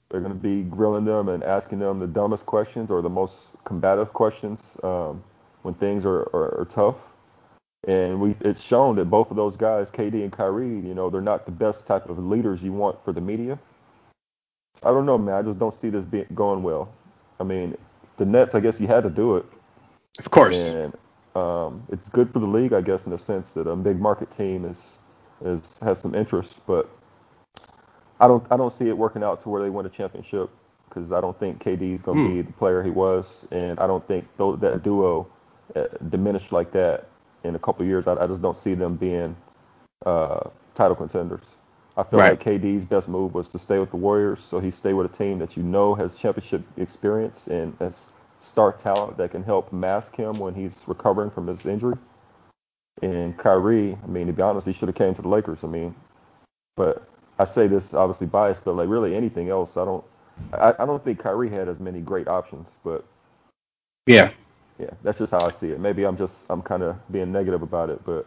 they're going to be grilling them and asking them the dumbest questions or the most combative questions um, when things are, are, are, tough. And we it's shown that both of those guys, KD and Kyrie, you know, they're not the best type of leaders you want for the media. I don't know, man. I just don't see this being, going well. I mean, the Nets, I guess you had to do it. Of course. And um, it's good for the league, I guess, in the sense that a big market team is is has some interest, but I don't I don't see it working out to where they win a championship because I don't think KD is going to mm. be the player he was, and I don't think th- that duo uh, diminished like that in a couple years. I, I, just don't see them being uh, title contenders. I feel right. like KD's best move was to stay with the Warriors, so he stay with a team that you know has championship experience and that's star talent that can help mask him when he's recovering from his injury. And Kyrie, I mean, to be honest, he should have came to the Lakers. I mean, but I say this obviously biased, but like really anything else, I don't, I, I don't think Kyrie had as many great options. But yeah, yeah, that's just how I see it. Maybe I'm just I'm kind of being negative about it, but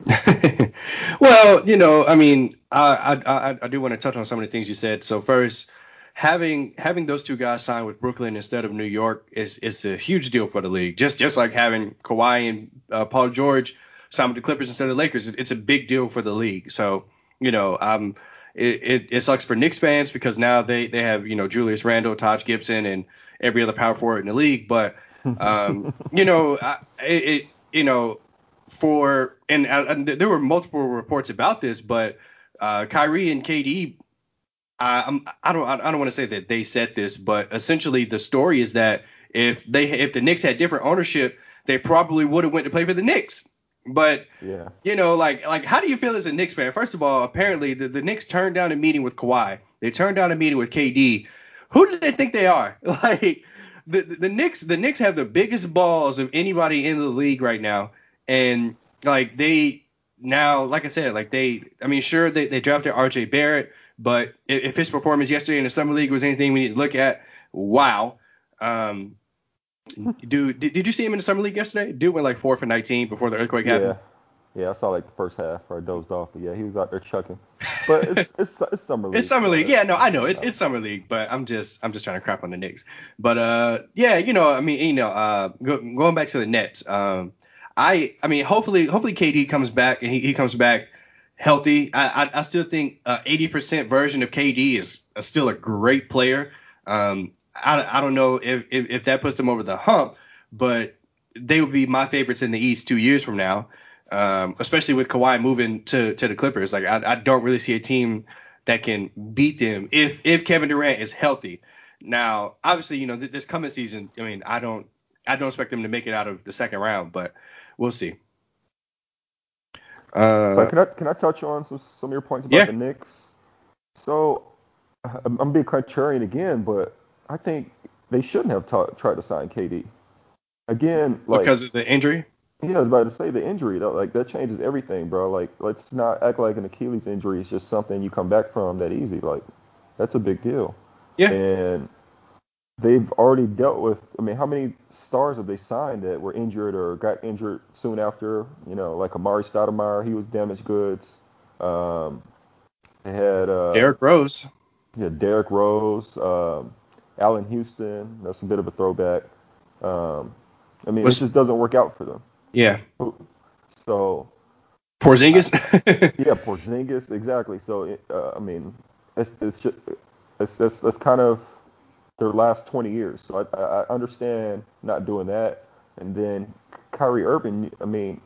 well, you know, I mean, I I I do want to touch on some of the things you said. So first, having having those two guys sign with Brooklyn instead of New York is is a huge deal for the league. Just just like having Kawhi and uh, Paul George sign with the Clippers instead of the Lakers, it's a big deal for the league. So you know, um, it, it, it sucks for Knicks fans because now they they have you know Julius Randle, Taj Gibson, and every other power forward in the league. But um, you know, I, it, it you know for and, uh, and there were multiple reports about this, but uh, Kyrie and KD I, I'm, I don't I don't want to say that they said this, but essentially the story is that if they if the Knicks had different ownership, they probably would have went to play for the Knicks. But yeah, you know, like like how do you feel as a Knicks fan? First of all, apparently the, the Knicks turned down a meeting with Kawhi. They turned down a meeting with KD. Who do they think they are? Like the, the the Knicks the Knicks have the biggest balls of anybody in the league right now, and like they now, like I said, like they I mean, sure they they drafted R.J. Barrett but if his performance yesterday in the summer league was anything we need to look at, wow. Um, dude, did, did you see him in the summer league yesterday? Dude went like four for 19 before the earthquake happened. Yeah, yeah, I saw like the first half where I dozed off, but yeah, he was out there chucking. But it's it's, it's summer league. It's summer league. Yeah, no, I know it's it's summer league, but I'm just I'm just trying to crap on the Knicks. But uh, yeah, you know, I mean, you know, uh, go, going back to the Nets, um, I I mean, hopefully hopefully KD comes back and he, he comes back healthy. I, I, I still think uh, 80% version of KD is a, still a great player. Um, I, I don't know if, if, if, that puts them over the hump, but they would be my favorites in the East two years from now, um, especially with Kawhi moving to, to the Clippers. Like I, I don't really see a team that can beat them if if Kevin Durant is healthy. Now, obviously, you know this coming season. I mean, I don't I don't expect them to make it out of the second round, but we'll see. Uh, so can I can I touch on some, some of your points about yeah. the Knicks? So I'm, I'm being contrarian again, but I think they shouldn't have tried to sign KD. Again, like because of the injury. Yeah, I was about to say the injury. Though, like that changes everything, bro. Like let's not act like an Achilles injury is just something you come back from that easy. Like that's a big deal. Yeah. And they've already dealt with. I mean, how many stars have they signed that were injured or got injured soon after? You know, like Amar'e Stoudemire, he was damaged goods. Um, they had uh, Derrick Rose. Yeah, Derrick Rose, um, Allan Houston. That's a bit of a throwback. Um, I mean, was, it just doesn't work out for them. Yeah. So Porzingis. yeah, Porzingis, exactly. So uh, I mean, it's it's just it's, it's it's kind of their last 20 years. So I, I understand not doing that. And then Kyrie Irving, I mean,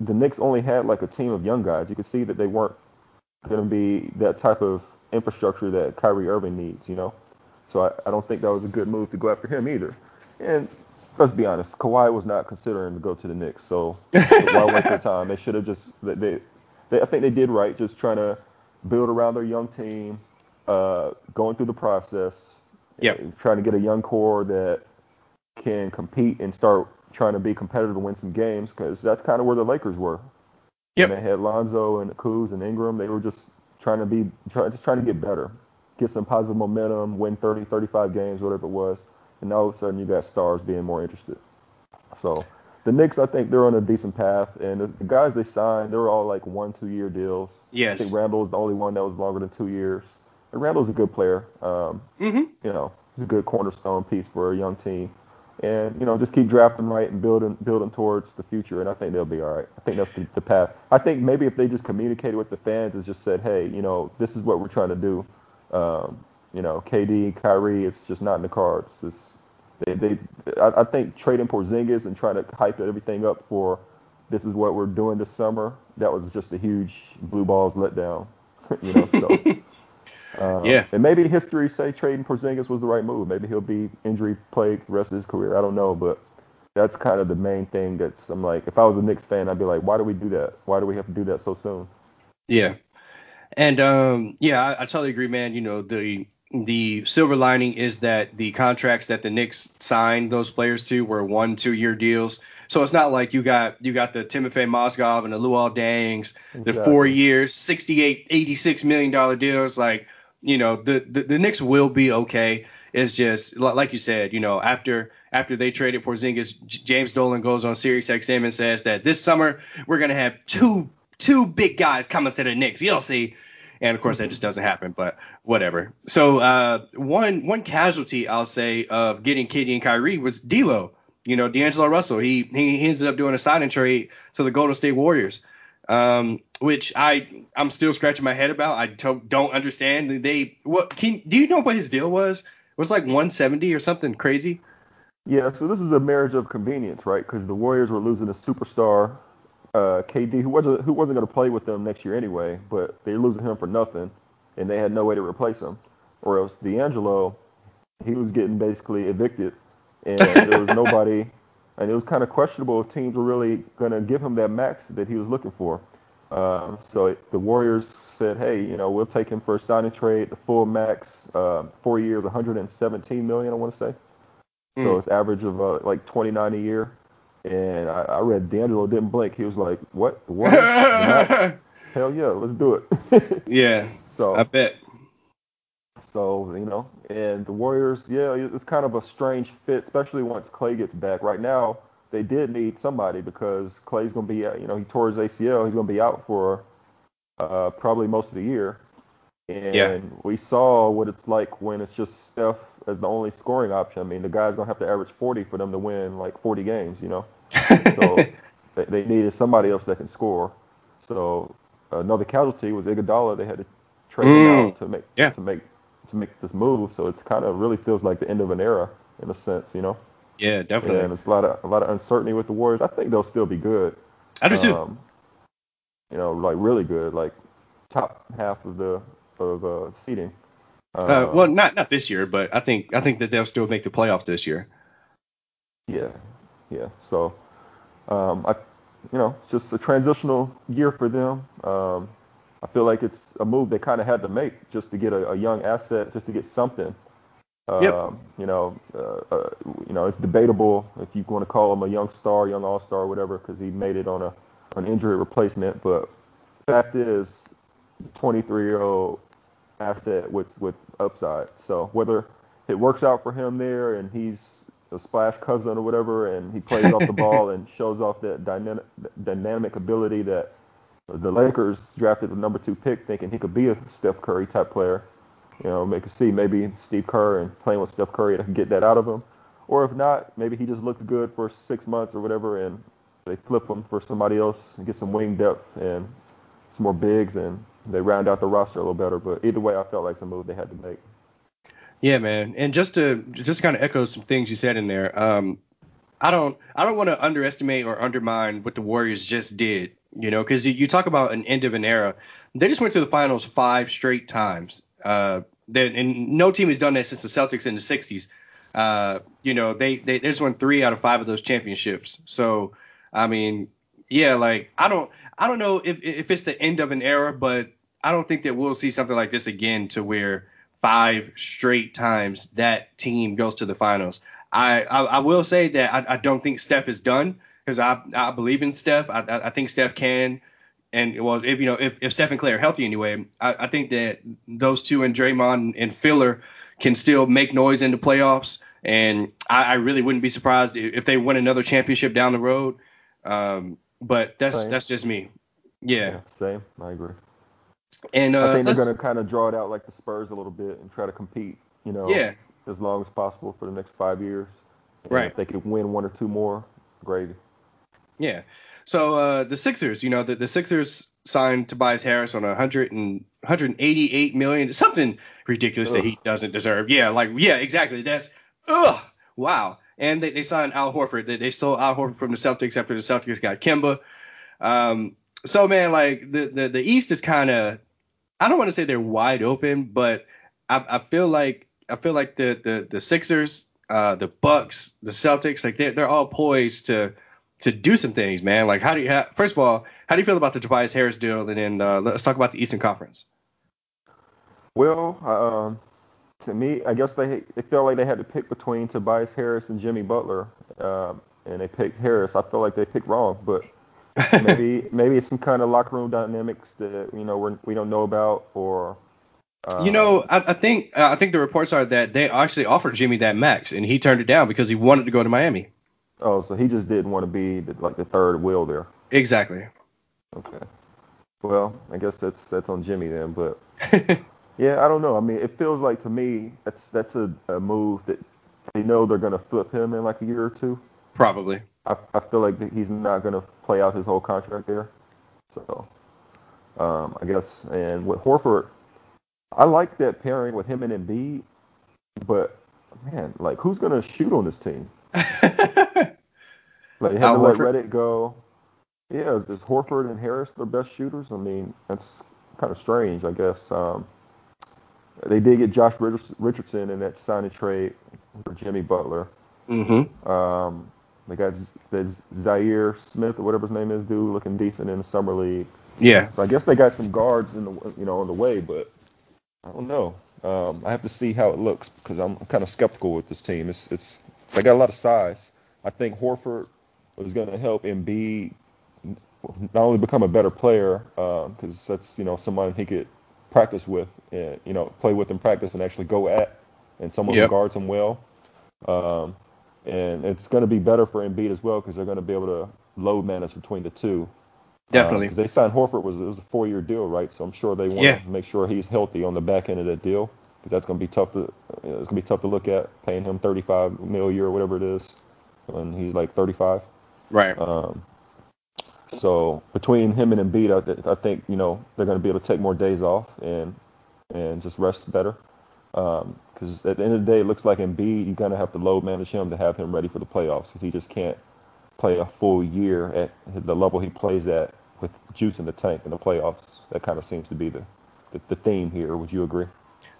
the Knicks only had like a team of young guys. You could see that they weren't going to be that type of infrastructure that Kyrie Irving needs, you know. So I, I don't think that was a good move to go after him either. And let's be honest, Kawhi was not considering to go to the Knicks. So why waste their time? They should have just they, they I think they did right, just trying to build around their young team, uh, going through the process. Yep. Trying to get a young core that can compete and start trying to be competitive and win some games because that's kind of where the Lakers were. When they had Lonzo and Kuz and Ingram, they were just trying to be try, just trying to get better, get some positive momentum, win 30, 35 games, whatever it was. And all of a sudden, you got stars being more interested. So the Knicks, I think they're on a decent path, and the, guys they signed, they're all like one, two year deals. Yes. I think Randle was the only one that was longer than two years. And Randle's a good player. Um, mm-hmm. You know, he's a good cornerstone piece for a young team and you know just keep drafting right and building building towards the future and i think they'll be all right i think that's the, the path i think maybe if they just communicated with the fans and just said hey you know this is what we're trying to do um, you know kd kyrie it's just not in the cards it's, they, they I, I think trading porzingis and trying to hype everything up for this is what we're doing this summer that was just a huge blue balls letdown you know so Um, yeah. And maybe history say trading Porzingis was the right move. Maybe he'll be injury plagued the rest of his career. I don't know, but that's kind of the main thing. That's I'm like, if I was a Knicks fan, I'd be like, why do we do that? Why do we have to do that so soon? Yeah. And um, yeah, I, I totally agree, man. You know, the the silver lining is that the contracts that the Knicks signed those players to were one, two year deals. So it's not like you got you got the Timofey Mozgov and the Luol exactly. the four years, 68, 86 million dollar deals. Like you know, the, the, the Knicks will be okay. It's just like you said, you know, after after they traded Porzingis, James Dolan goes on Sirius XM and says that this summer we're gonna have two two big guys coming to the Knicks. You'll see. And of course, that just doesn't happen. But whatever. So uh, one one casualty I'll say of getting KD and Kyrie was D'Lo. You know, D'Angelo Russell. He he ended up doing a signing trade to the Golden State Warriors um, which I I'm still scratching my head about. I to- don't understand. They what can do you know what his deal was? It was like 170 or something crazy. Yeah, so this is a marriage of convenience, right? Because the Warriors were losing a superstar, uh, KD, who wasn't who wasn't going to play with them next year anyway, but they're losing him for nothing, and they had no way to replace him. Or else D'Angelo, he was getting basically evicted, and there was nobody and it was kind of questionable if teams were really going to give him that max that he was looking for. Um, so the Warriors said, "Hey, you know, we'll take him for a signing trade, the full max, uh, four years, 117 million, I want to say. Mm. So it's average of uh, like 29 a year." And I, I read D'Angelo didn't blink. He was like, "What? What? Hell yeah, let's do it." yeah. So I bet. So, you know, and the Warriors, yeah, it's kind of a strange fit, especially once Clay gets back. Right now, they did need somebody because Clay's going to be, you know, he tore his ACL. He's going to be out for uh, probably most of the year. And yeah. we saw what it's like when it's just Steph as the only scoring option. I mean, the guy's going to have to average 40 for them to win like 40 games, you know? so they, they needed somebody else that can score. So another casualty was Iguodala. They had to trade mm. him out to make yeah. to make to make this move. So it's kind of really feels like the end of an era in a sense, you know. Yeah, definitely. And it's a lot of a lot of uncertainty with the Warriors. I think they'll still be good. I do too. Um, you know, like really good, like top half of the of uh, seating. Uh, well, not not this year, but I think I think that they'll still make the playoffs this year. Yeah, yeah. So, um, I, you know, it's just a transitional year for them. Um, I feel like it's a move they kind of had to make just to get a, a young asset, just to get something. Yep. Um, you know, uh, uh, you know, it's debatable if you want to call him a young star, young all star, whatever, because he made it on a an injury replacement. But fact is, 23 year old asset with with upside. So whether it works out for him there and he's a splash cousin or whatever, and he plays off the ball and shows off that dynamic dynamic ability that the Lakers drafted the number two pick thinking he could be a Steph Curry type player. You know, make a see maybe Steve Kerr and playing with Steph Curry to get that out of him, or if not, maybe he just looked good for six months or whatever, and they flip him for somebody else and get some wing depth and some more bigs, and they round out the roster a little better. But either way, I felt like a move they had to make. Yeah, man. And just to just to kind of echo some things you said in there, um, I don't I don't want to underestimate or undermine what the Warriors just did. You know, because you, talk about an end of an era. They just went to the finals five straight times. Uh, that and no team has done that since the Celtics in the '60s. Uh, you know, they, they they just won three out of five of those championships. So, I mean, yeah, like I don't I don't know if if it's the end of an era, but I don't think that we'll see something like this again to where five straight times that team goes to the finals. I I, I will say that I, I don't think Steph is done because I I believe in Steph. I I think Steph can. And well, if you know, if, if Steph and Clay are healthy anyway, I, I think that those two and Draymond and Filler can still make noise in the playoffs. And I, I really wouldn't be surprised if they win another championship down the road. Um, but that's same. that's just me. Yeah. yeah. Same. I agree. And uh, I think they're going to kind of draw it out like the Spurs a little bit and try to compete. You know. Yeah. As long as possible for the next five years. And right. If they could win one or two more, gravy. Yeah. So uh, the Sixers, you know, the, the Sixers signed Tobias Harris on a hundred and 188 million, something ridiculous ugh. that he doesn't deserve. Yeah, like yeah, exactly. That's ugh, wow. And they, they signed Al Horford. They, they stole Al Horford from the Celtics after the Celtics got Kemba. Um, so man, like the the, the East is kind of, I don't want to say they're wide open, but I, I feel like I feel like the the the Sixers, uh, the Bucks, the Celtics, like they're they're all poised to to do some things, man. Like, how do you first of all, how do you feel about the Tobias Harris deal? And then uh, let's talk about the Eastern Conference. Well, um, to me, I guess they they felt like they had to pick between Tobias Harris and Jimmy Butler, um, and they picked Harris. I feel like they picked wrong, but maybe maybe it's some kind of locker room dynamics that you know we're, we don't know about, or uh, you know, I, I think uh, I think the reports are that they actually offered Jimmy that max, and he turned it down because he wanted to go to Miami. Oh, so he just didn't want to be the, like the third wheel there. Exactly. Okay. Well, I guess that's that's on Jimmy then, but yeah, I don't know. I mean, it feels like to me that's that's a, a move that they know they're going to flip him in like a year or two. Probably. I, I feel like he's not going to play out his whole contract there. So, um, I guess, and with Horford, I like that pairing with him and Embiid, but man, like who's going to shoot on this team? Like, had to let Redick go. Yeah, is, is Horford and Harris their best shooters? I mean, that's kind of strange, I guess. Um, they did get Josh Richardson in that signing trade for Jimmy Butler. Mm-hmm. Um, they got the Zhaire Smith or whatever his name is, dude, looking decent in the summer league. Yeah. So I guess they got some guards in the you know on the way, but I don't know. Um, I have to see how it looks because I'm kind of skeptical with this team. It's it's they got a lot of size. I think Horford was going to help Embiid not only become a better player because uh, that's you know someone he could practice with and you know play with in practice and actually go at and someone yep. who guards him well. Um, and it's going to be better for Embiid as well because they're going to be able to load manage between the two. Definitely. Because um, they signed Horford was it was a four year deal, right? So I'm sure they want yeah. to make sure he's healthy on the back end of that deal because that's going to be tough to you know, it's going to be tough to look at paying him 35 mil a year or whatever it is when he's like 35. Right. Um, so between him and Embiid, I, I think you know they're going to be able to take more days off and and just rest better. Because um, at the end of the day, it looks like Embiid, you're going to have to load manage him to have him ready for the playoffs because he just can't play a full year at the level he plays at with juice in the tank in the playoffs. That kind of seems to be the, the, the theme here. Would you agree?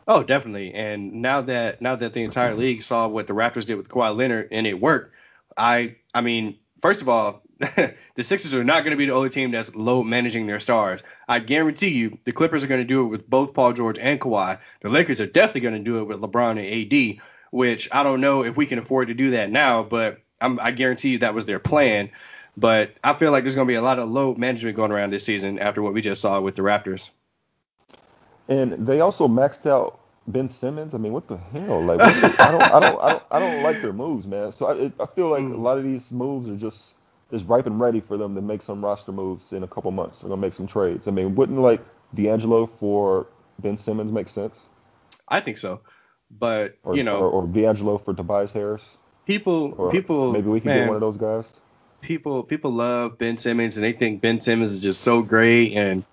Oh, definitely. And now that now that the entire league saw what the Raptors did with Kawhi Leonard and it worked, I I mean first of all, the Sixers are not going to be the only team that's low managing their stars. I guarantee you, the Clippers are going to do it with both Paul George and Kawhi. The Lakers are definitely going to do it with LeBron and AD, which I don't know if we can afford to do that now, but I'm, I guarantee you that was their plan. But I feel like there's going to be a lot of low management going around this season after what we just saw with the Raptors. And they also maxed out Ben Simmons. I mean, what the hell? Like, I don't, I don't, I don't, I don't like their moves, man. So I, I feel like mm. a lot of these moves are just is ripe and ready for them to make some roster moves in a couple months. They're gonna make some trades. I mean, wouldn't like D'Angelo for Ben Simmons make sense? I think so, but or, you know, or, or D'Angelo for Tobias Harris. people, Or people, maybe we can man, get one of those guys. people people love Ben Simmons and they think Ben Simmons is just so great and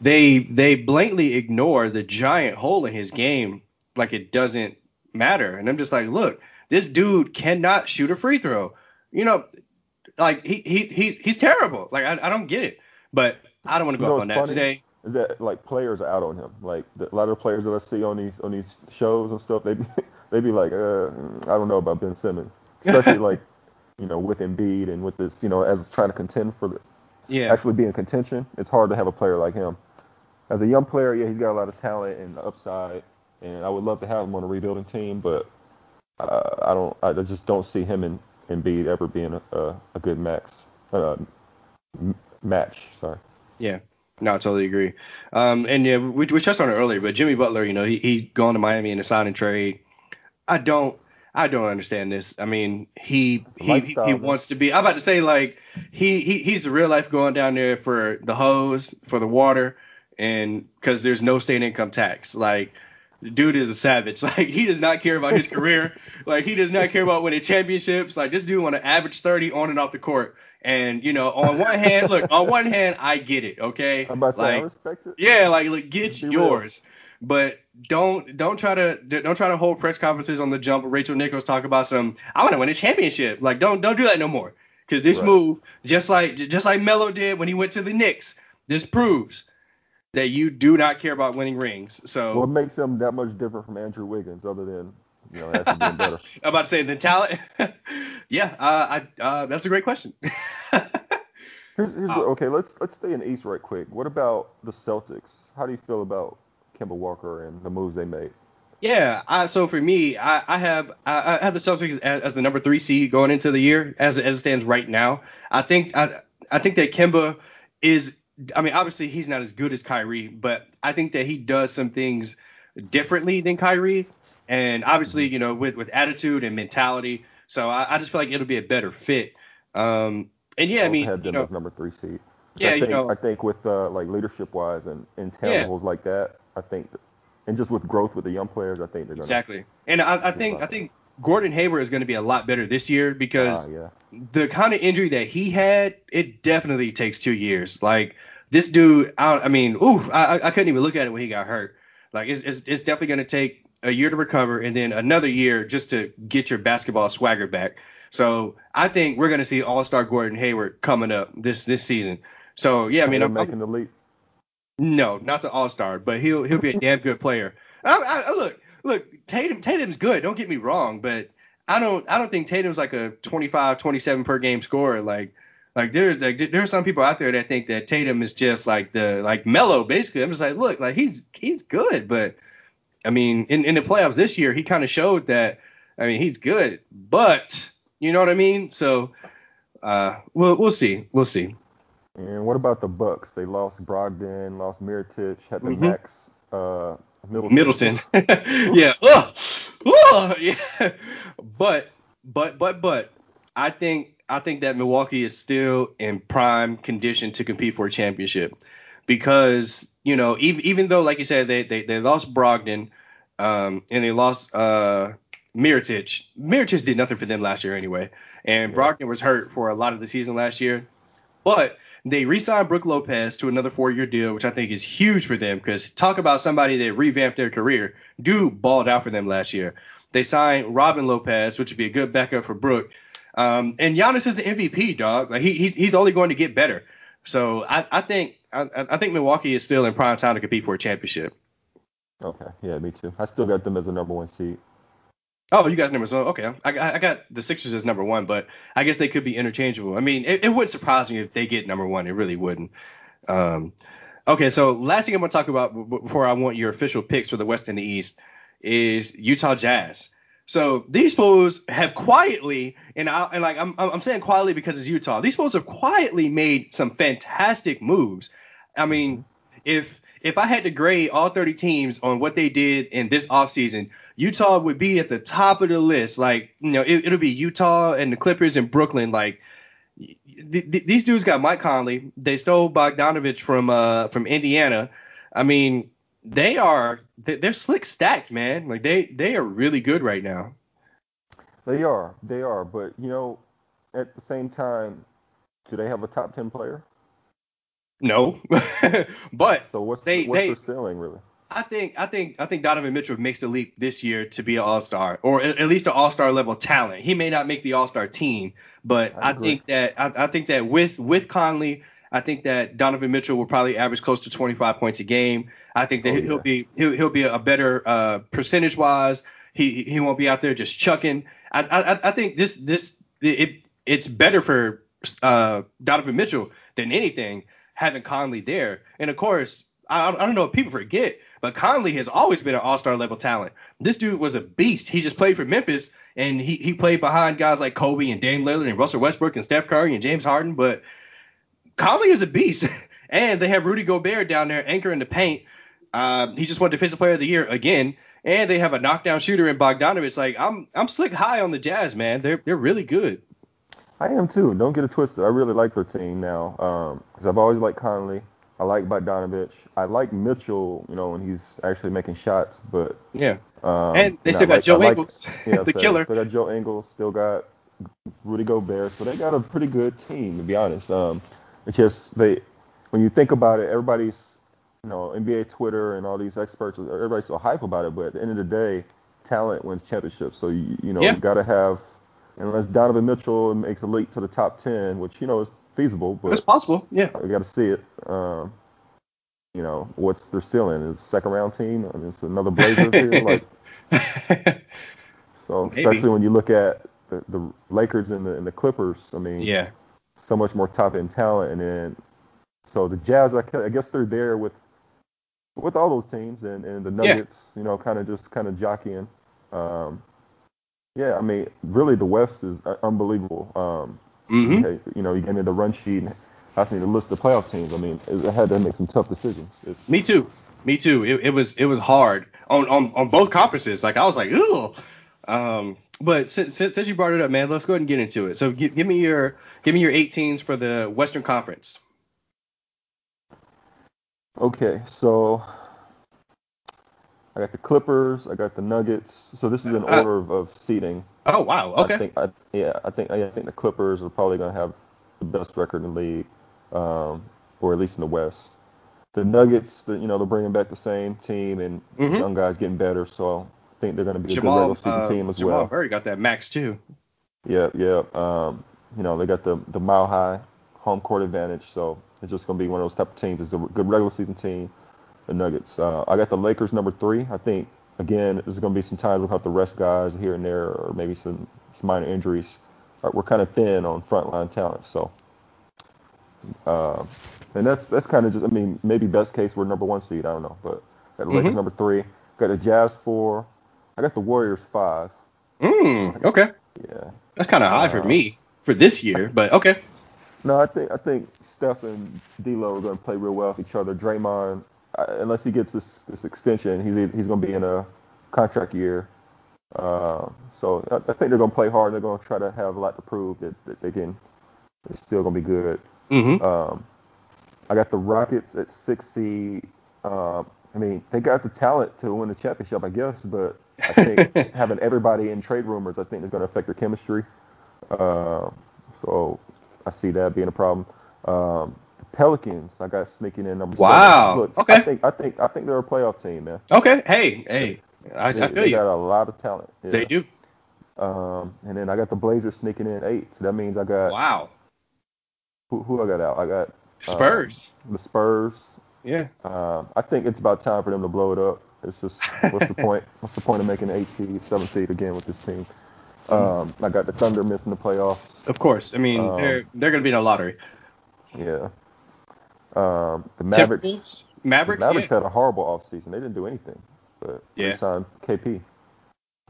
they they blatantly ignore the giant hole in his game like it doesn't matter. And I'm just like, look, this dude cannot shoot a free throw. You know, like he he, he he's terrible. Like I, I don't get it. But I don't want to You go know up on that today. Is that like players are out on him? Like the, a lot of the players that I see on these on these shows and stuff, they be, they be like, uh, I don't know about Ben Simmons, especially like you know with Embiid and with this, you know, as trying to contend for the Yeah. actually be in contention. It's hard to have a player like him. As a young player, yeah, he's got a lot of talent and upside, and I would love to have him on a rebuilding team, but uh, I don't. I just don't see him and Embiid ever being a, a, a good max uh, m- match. Sorry. Yeah. No, I totally agree. Um, and yeah, we, we touched on it earlier, but Jimmy Butler, you know, he he gone to Miami in a sign and trade. I don't I don't understand this. I mean, he he he, man. wants to be. I'm about to say like he he he's the real life going down there for the hose, for the water, and because there's no state income tax. Like, the dude is a savage. Like, he does not care about his career. Like, he does not care about winning championships. Like, this dude want to average 30 on and off the court. And you know, on one hand, look, on one hand, I get it. Okay, I'm about to say I respect it. yeah, like, like get Be real. yours, but don't don't try to don't try to hold press conferences on the jump. Rachel Nichols talk about some. I want to win a championship. Like don't don't do that no more. Because this Right. move, just like just like Melo did when he went to the Knicks, this proves that you do not care about winning rings. So What makes him that much different from Andrew Wiggins, other than you know being better? I'm about to say the talent. yeah, uh, I uh, that's a great question. Here's, here's Oh. okay. Let's let's stay in East right quick. What about the Celtics? How do you feel about Kemba Walker and the moves they made? Yeah, I, so for me, I, I have I, I have the Celtics as, as the number three seed going into the year as as it stands right now. I think I I think that Kemba is. I mean, obviously he's not as good as Kyrie, but I think that he does some things differently than Kyrie, and obviously you know with with attitude and mentality. So I, I just feel like it'll be a better fit. Um, and yeah, I mean, had you them know, as number three seed. Yeah, I you think, know- I think with uh, like leadership wise and intangibles like that, I think, and just with growth with the young players, I think they're gonna. exactly. And I, I think I think Gordon Hayward is going to be a lot better this year because Ah, yeah. the kind of injury that he had, it definitely takes two years. Like this dude, I, I mean, ooh, I, I couldn't even look at it when he got hurt. Like it's, it's, it's definitely going to take a year to recover and then another year just to get your basketball swagger back. So I think we're going to see All Star Gordon Hayward coming up this this season. So yeah, I mean, I'm, I'm- making the leap. no, not to All Star, but he'll he'll be a damn good player. I, I, look, look, Tatum Tatum's good. Don't get me wrong, but I don't I don't think Tatum's like a 25, 27 per game scorer. Like like there's like there are some people out there that think that Tatum is just like the like Melo. Basically, I'm just like, look, like he's he's good, but I mean, in in the playoffs this year, he kind of showed that. I mean, he's good, but you know what I mean. So uh, we'll we'll see, we'll see. And what about the Bucks? They lost Brogdon, lost Mirotic, had the Mhm. Max uh, Middleton. Middleton. yeah. Ugh. Ugh. Yeah. But but but but I think I think that Milwaukee is still in prime condition to compete for a championship because you know even even though like you said they they, they lost Brogdon um, and they lost uh, Mirotic. Mirotic did nothing for them last year anyway, and Yeah. Brogdon was hurt for a lot of the season last year. But they re-signed Brooke Lopez to another four-year deal, which I think is huge for them because talk about somebody that revamped their career. Dude balled out for them last year. They signed Robin Lopez, which would be a good backup for Brooke. Um, and Giannis is the MVP, dog. Like he, he's he's only going to get better. So I, I think I, I think Milwaukee is still in prime time to compete for a championship. Okay, yeah, me too. I still got them as the number one seed. Oh, you got number one. Okay, I, I got the Sixers as number one, but I guess they could be interchangeable. I mean, it, it wouldn't surprise me if they get number one. It really wouldn't. Um, okay, so last thing I'm going to talk about before I want your official picks for the West and the East is Utah Jazz. So these fools have quietly, and I and like I'm I'm saying quietly because it's Utah. These fools have quietly made some fantastic moves. I mean, if if I had to grade all 30 teams on what they did in this offseason, Utah would be at the top of the list. Like, you know, it, it'll be Utah and the Clippers and Brooklyn. Like, th- th- these dudes got Mike Conley. They stole Bogdanovich from uh from Indiana. I mean, they are they- they're slick stacked, man. Like they they are really good right now. They are, they are, but you know, at the same time, do they have a top ten player? No, but So what's They- what's they- their ceiling really? I think I think I think Donovan Mitchell makes the leap this year to be an All Star or at least an All Star level talent. He may not make the All Star team, but I I, think that I, I think that with with Conley, I think that Donovan Mitchell will probably average close to 25 points a game. I think that Oh, he- he'll be he'll, he'll be a better uh, percentage wise. He he won't be out there just chucking. I I, I think this this it it's better for uh, Donovan Mitchell than anything having Conley there. And of course, I, I don't know if people forget, but Conley has always been an All Star level talent. This dude was a beast. He just played for Memphis, and he he played behind guys like Kobe and Dame Lillard and Russell Westbrook and Steph Curry and James Harden. But Conley is a beast, and they have Rudy Gobert down there anchoring the paint. Uh, he just won Defensive Player of the Year again, and they have a knockdown shooter in Bogdanovich. Like I'm I'm slick high on the Jazz, man. They're they're really good. I am too. Don't get it twisted. I really like their team now because I've always liked Conley. I like Bogdanovich. I like Mitchell. You know when he's actually making shots, but Yeah, um, and they and I still got like- Joe I like- Ingles, Yeah, the so killer. Still got Joe Ingles. Still got Rudy Gobert. So they got a pretty good team, to be honest. Um, it's just they, when you think about it, everybody's, you know, NBA Twitter and all these experts, everybody's so hype about it. But at the end of the day, talent wins championships. So you, you know, Yeah. you got to have, unless Donovan Mitchell makes a leap to the top ten, which you know is feasible, but It's possible. Yeah. we got to see it. Um, you know, what's their ceiling? Is second round team? I mean, it's another Blazers here. Like, so Maybe. especially when you look at the, the Lakers and the and the Clippers, I mean, yeah. so much more top end talent, and then so the Jazz, I, I guess they're there with with all those teams, and, and the Yeah. Nuggets, you know, kind of just kind of jockeying. Um, yeah, I mean, really, the West is uh, unbelievable. Um, hmm okay, you know, you gave me the run sheet. And asked me to list the playoff teams. I mean, I had to make some tough decisions. It's, Me too. Me too. It, it was it was hard on, on on both conferences. Like I was like, ooh. Um, but since, since since you brought it up, man, let's go ahead and get into it. So give, give me your give me your eight teams for the Western Conference. Okay, so I got the Clippers, I got the Nuggets. So this is an Uh, order of, of seeding. Oh wow. Okay. I think, I, yeah, I think, I think the Clippers are probably going to have the best record in the league, um, or at least in the West. The Nuggets, the, you know, they're bringing back the same team and Mhm. young guys getting better. So I think they're going to be a good Jamal regular season uh, team as well. Jamal well. Murray got that max too. Yeah, yeah. Um, you know, they got the the mile high home court advantage, so it's just going to be one of those type of teams. It's a good regular season team. The Nuggets. Uh, I got the Lakers number three. I think again, there's going to be some times we'll have to rest guys here and there, or maybe some, some minor injuries. We're kind of thin on frontline talent, so. Uh, and that's that's kind of just. I mean, maybe best case we're number one seed. I don't know, but got the Lakers Mhm. number three. Got the Jazz four. I got the Warriors five. Mm, okay. Yeah. That's kind of high for Uh, me for this year, but okay. No, I think I think Steph and D'Lo are going to play real well with each other. Draymond, uh, unless he gets this this extension, he's he's going to be in a contract year. Uh, so I, I think they're going to play hard. They're going to try to have a lot to prove that, that they can. They're still going to be good. Mm-hmm. Um, I got the Rockets at six seed. Um, I mean, they got the talent to win the championship, I guess, but I think having everybody in trade rumors, I think is going to affect their chemistry. Uh, so I see that being a problem. Um, Pelicans, I got sneaking in number Wow. seven. Look, Okay. I think I think I think they're a playoff team, man. Okay. Hey, hey. I, They, I feel they you. got a lot of talent. Yeah. They do. Um, and then I got the Blazers sneaking in eight. So that means I got Wow. who, who I got out. I got Spurs. the Spurs. yeah. Um, I think it's about time for them to blow it up. It's just what's the point? What's the point of making an eight seed, seven seed again with this team? Um, I got the Thunder missing the playoffs. Of course. I mean, Um, they're they're going to be in a lottery. Yeah. Um, the Mavericks. Mavericks. the Mavericks yeah. had a horrible offseason. They didn't do anything. But Yeah. they signed KP.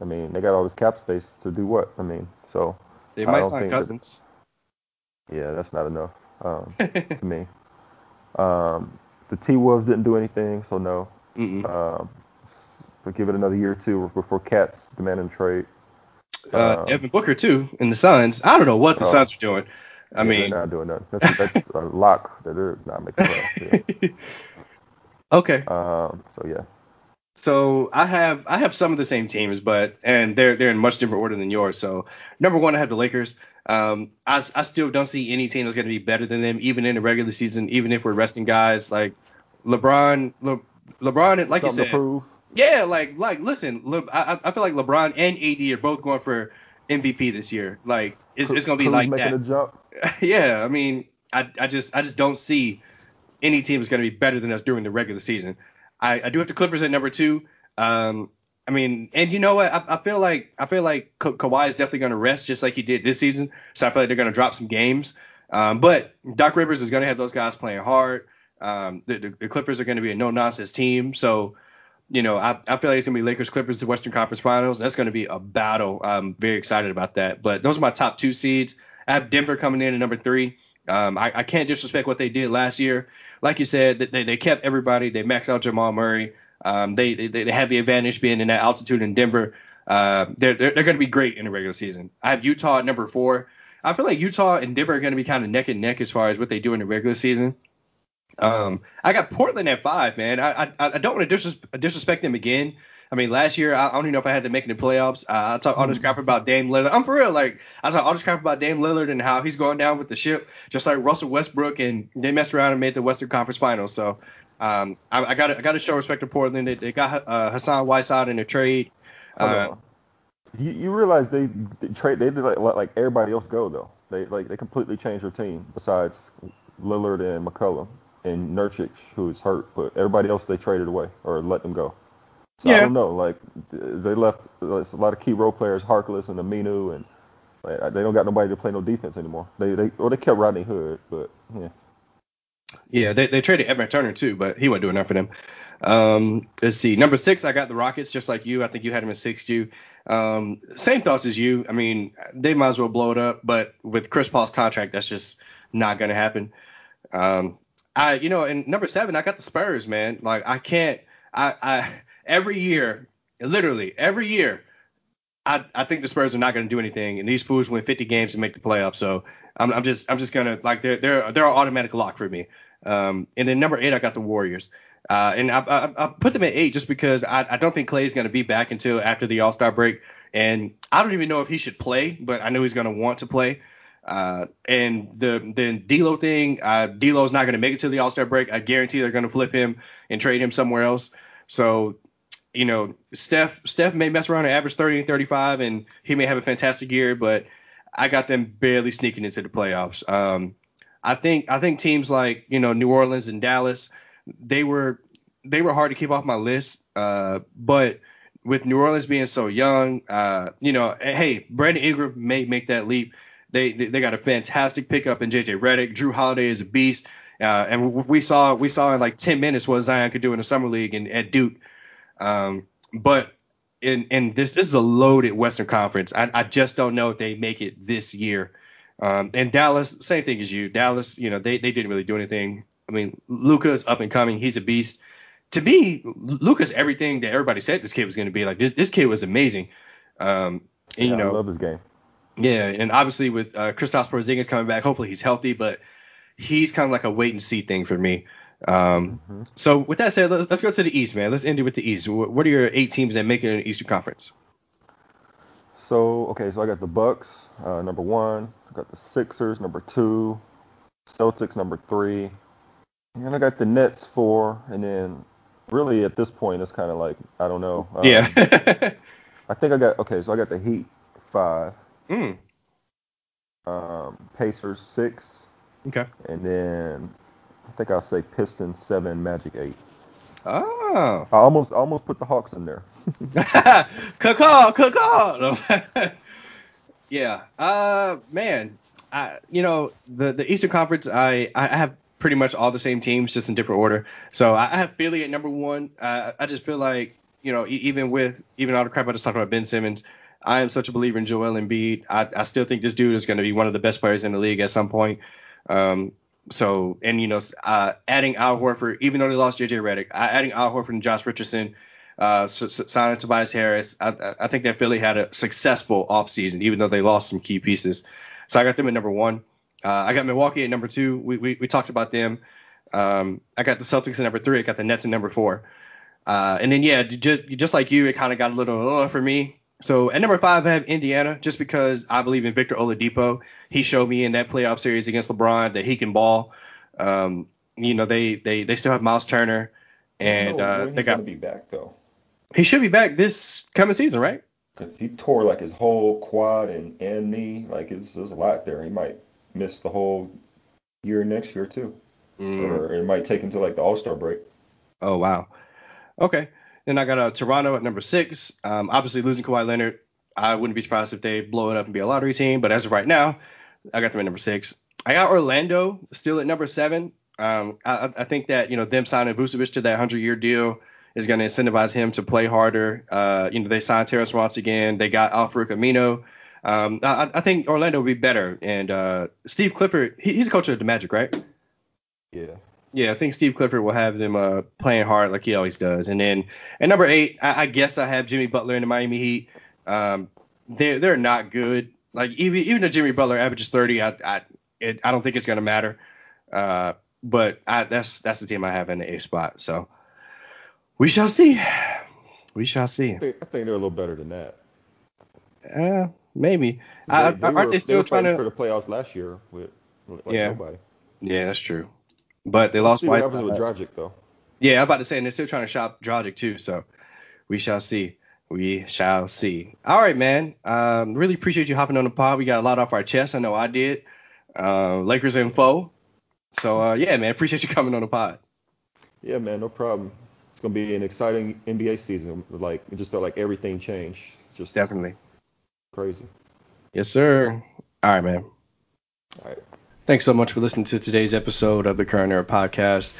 I mean, they got all this cap space to do what? I mean, so They might sign think that- Cousins. yeah, that's not enough um, to me. Um, the T Wolves didn't do anything, so no. Um, but give it another year or two before KAT's demanding trade. Uh, um, Devin Booker too in the Suns. I don't know what the Oh. Suns are doing. I Yeah, mean, they're not doing nothing. That's, that's a lock that they're not making. Yeah. okay. Um, so yeah, So I have I have some of the same teams, but and they're they're in much different order than yours. So number one, I have the Lakers. Um, I, I still don't see any team that's going to be better than them, even in the regular season, even if we're resting guys like LeBron. Le, LeBron, like Something you said, yeah, like like listen, Le, I, I feel like LeBron and AD are both going for MVP this year. Like it's, it's going to be like that. yeah, I mean, I I just I just don't see any team is going to be better than us during the regular season. I, I do have the Clippers at number two. Um, I mean, and you know what? I, I feel like I feel like Ka- Kawhi is definitely going to rest just like he did this season. So I feel like they're going to drop some games. Um, but Doc Rivers is going to have those guys playing hard. Um, the, the, the Clippers are going to be a no nonsense team. So, you know, I, I feel like it's to be Lakers Clippers the Western Conference Finals. That's to be a battle. I'm very excited about that. But those are my top two seeds. I have Denver coming in at number three. Um, I, I can't disrespect what they did last year. Like you said, they, they kept everybody. They maxed out Jamal Murray. Um, they, they they have the advantage being in that altitude in Denver. Uh, they're they're, they're going to be great in the regular season. I have Utah at number four. I feel like Utah and Denver are going to be kind of neck and neck as far as what they do in the regular season. Um, I got Portland at five, man. I I, I don't want to disres- disrespect them again. I mean, last year I, I don't even know if I had to make it in the playoffs. Uh, I talk all this crap about Dame Lillard. I'm for real. Like I talk all this crap about Dame Lillard and how he's going down with the ship, just like Russell Westbrook, and they messed around and made the Western Conference Finals. So um, I, I got I got to show respect to Portland. They, they got uh, Hassan Whiteside in a trade. Uh, you, you realize they, they trade they did like, like everybody else go though. They like they completely changed their team besides Lillard and McCollum and Nurkic, who's hurt, but everybody else they traded away or let them go. So Yeah. I don't know. Like they left a lot of key role players, Harkless and Aminu, and like, they don't got nobody to play no defense anymore. They they or they kept Rodney Hood, but yeah. Yeah, they, they traded Evan Turner too, but he wasn't doing enough for them. Um, let's see. Number six, I got the Rockets, just like you. I think you had them at six, you. Um, same thoughts as you. I mean, they might as well blow it up, but with Chris Paul's contract, that's just not going to happen. Um, I, you know, and number seven, I got the Spurs, man. Like, I can't, I, I, every year, literally every year, I, I think the Spurs are not going to do anything, and these fools win 50 games and make the playoffs. So I'm, I'm just, I'm just gonna like they're, they're, they're an automatic lock for me. Um, and then number eight, I got the Warriors. Uh, and I, I, I put them at eight just because I, I don't think Clay is going to be back until after the All Star break. And I don't even know if he should play, but I know he's going to want to play. Uh, and the the D'Lo thing, uh, D'Lo's not going to make it to the All Star break. I guarantee they're going to flip him and trade him somewhere else. So, you know, Steph Steph may mess around and average 30 and 35, and he may have a fantastic year, but I got them barely sneaking into the playoffs. Um, I think I think teams like you know New Orleans and Dallas, they were they were hard to keep off my list. Uh, but with New Orleans being so young, uh, you know, hey, Brandon Ingram may make that leap. They, they they got a fantastic pickup in JJ Redick. Jrue Holiday is a beast, uh, and we saw we saw in like ten minutes what Zion could do in the summer league and at Duke. Um, but in in this this is a loaded Western Conference. I, I just don't know if they make it this year. Um, and Dallas, same thing as you. Dallas, you know, they, they didn't really do anything. I mean, Luka's up and coming. He's a beast. To me, Luka's everything that everybody said this kid was going to be. Like this, this kid was amazing. Um, and yeah, you know, I love his game. Yeah, and obviously with uh, Kristaps Porzingis coming back, hopefully he's healthy, but he's kind of like a wait and see thing for me. Um, Mm-hmm. So with that said, let's, let's go to the East, man. Let's end it with the East. What are your eight teams that make it in the Eastern Conference? So okay, so I got the Bucks uh, number one. I got the Sixers number two. Celtics number three. And I got the Nets four. And then really at this point it's kind of like I don't know. Um, yeah. I think I got okay. So I got the Heat five. Mm, Um, Pacers six. okay. And then I think I'll say Pistons seven, Magic eight. Oh. I almost almost put the Hawks in there. Caw, caw. yeah. Uh, man. I, you know, the the Eastern Conference, I I have pretty much all the same teams, just in different order. So I I have Philly at number one. Uh, I just feel like you know, even with even all the crap I just talked about Ben Simmons, I am such a believer in Joel Embiid. I I still think this dude is going to be one of the best players in the league at some point. Um, so and you know, uh, adding Al Horford, even though they lost JJ Redick, uh, adding Al Horford and Josh Richardson, uh, signing Tobias Harris, I, I- I think that Philly had a successful offseason, even though they lost some key pieces. So I got them at number one. Uh, I got Milwaukee at number two. We we, we talked about them. Um, I got the Celtics at number three. I got the Nets at number four. Uh, and then yeah, just, just like you, it kind of got a little uh, for me. So at number five, I have Indiana, just because I believe in Victor Oladipo. He showed me in that playoff series against LeBron that he can ball. Um, you know, they they they still have Miles Turner, and uh, they got to be back though. He should be back this coming season, right? Because he tore like his whole quad and and knee. Like it's, there's a lot there. He might miss the whole year next year too, mm. or it might take him to like the All Star break. Oh wow. Okay. Then I got uh, Toronto at number six. Um, obviously losing Kawhi Leonard, I wouldn't be surprised if they blow it up and be a lottery team. But as of right now, I got them at number six. I got Orlando still at number seven. Um, I, I, think that you know them signing Vucevic to that hundred year deal is going to incentivize him to play harder. Uh, you know they signed Terrence Ross again. They got Al-Farouq Aminu. Um, I, I, think Orlando will be better. And uh, Steve Clifford, he, he's a coach of the Magic, right? Yeah. Yeah, I think Steve Clifford will have them uh, playing hard like he always does. And then at number eight, I, I guess I have Jimmy Butler in the Miami Heat. Um, they're they're not good. Like even even if Jimmy Butler averages thirty, I I, it, I don't think it's going to matter. Uh, but I, that's that's the team I have in the eighth spot. So we shall see. We shall see. I think, I think they're a little better than that. Uh, maybe. They, I, they aren't were, they still they trying to for the playoffs last year with like yeah. nobody? Yeah, that's true. But they lost. Happens with Dragic though. Yeah, I'm about to say, and they're still trying to shop Dragic too. So we shall see. We shall see. All right, man. Um, really appreciate you hopping on the pod. We got a lot off our chest. I know I did. Uh, Lakers info. So uh, yeah, man. Appreciate you coming on the pod. Yeah, man. No problem. It's gonna be an exciting NBA season. Like it just felt like everything changed. Just definitely crazy. Yes, sir. All right, man. All right. Thanks so much for listening to today's episode of the Current Era Podcast.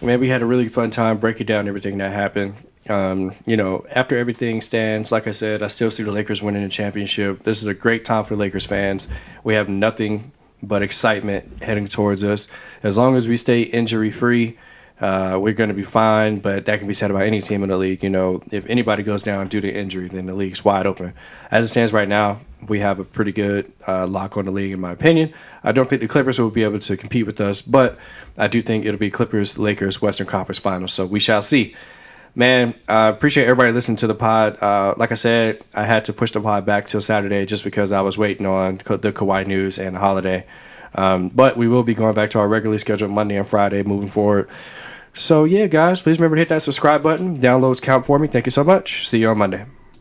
Man, we had a really fun time breaking down everything that happened. Um, you know, after everything stands, like I said, I still see the Lakers winning the championship. This is a great time for Lakers fans. We have nothing but excitement heading towards us. As long as we stay injury free, uh, we're going to be fine, but that can be said about any team in the league. You know, if anybody goes down due to injury, then the league's wide open. As it stands right now, we have a pretty good uh, lock on the league, in my opinion. I don't think the Clippers will be able to compete with us, but I do think it'll be Clippers, Lakers, Western Conference Finals. So we shall see. Man, I appreciate everybody listening to the pod. Uh, like I said, I had to push the pod back till Saturday just because I was waiting on the Kawhi news and the holiday. Um, but we will be going back to our regularly scheduled Monday and Friday moving forward. So, yeah, guys, please remember to hit that subscribe button. Downloads count for me. Thank you so much. See you on Monday.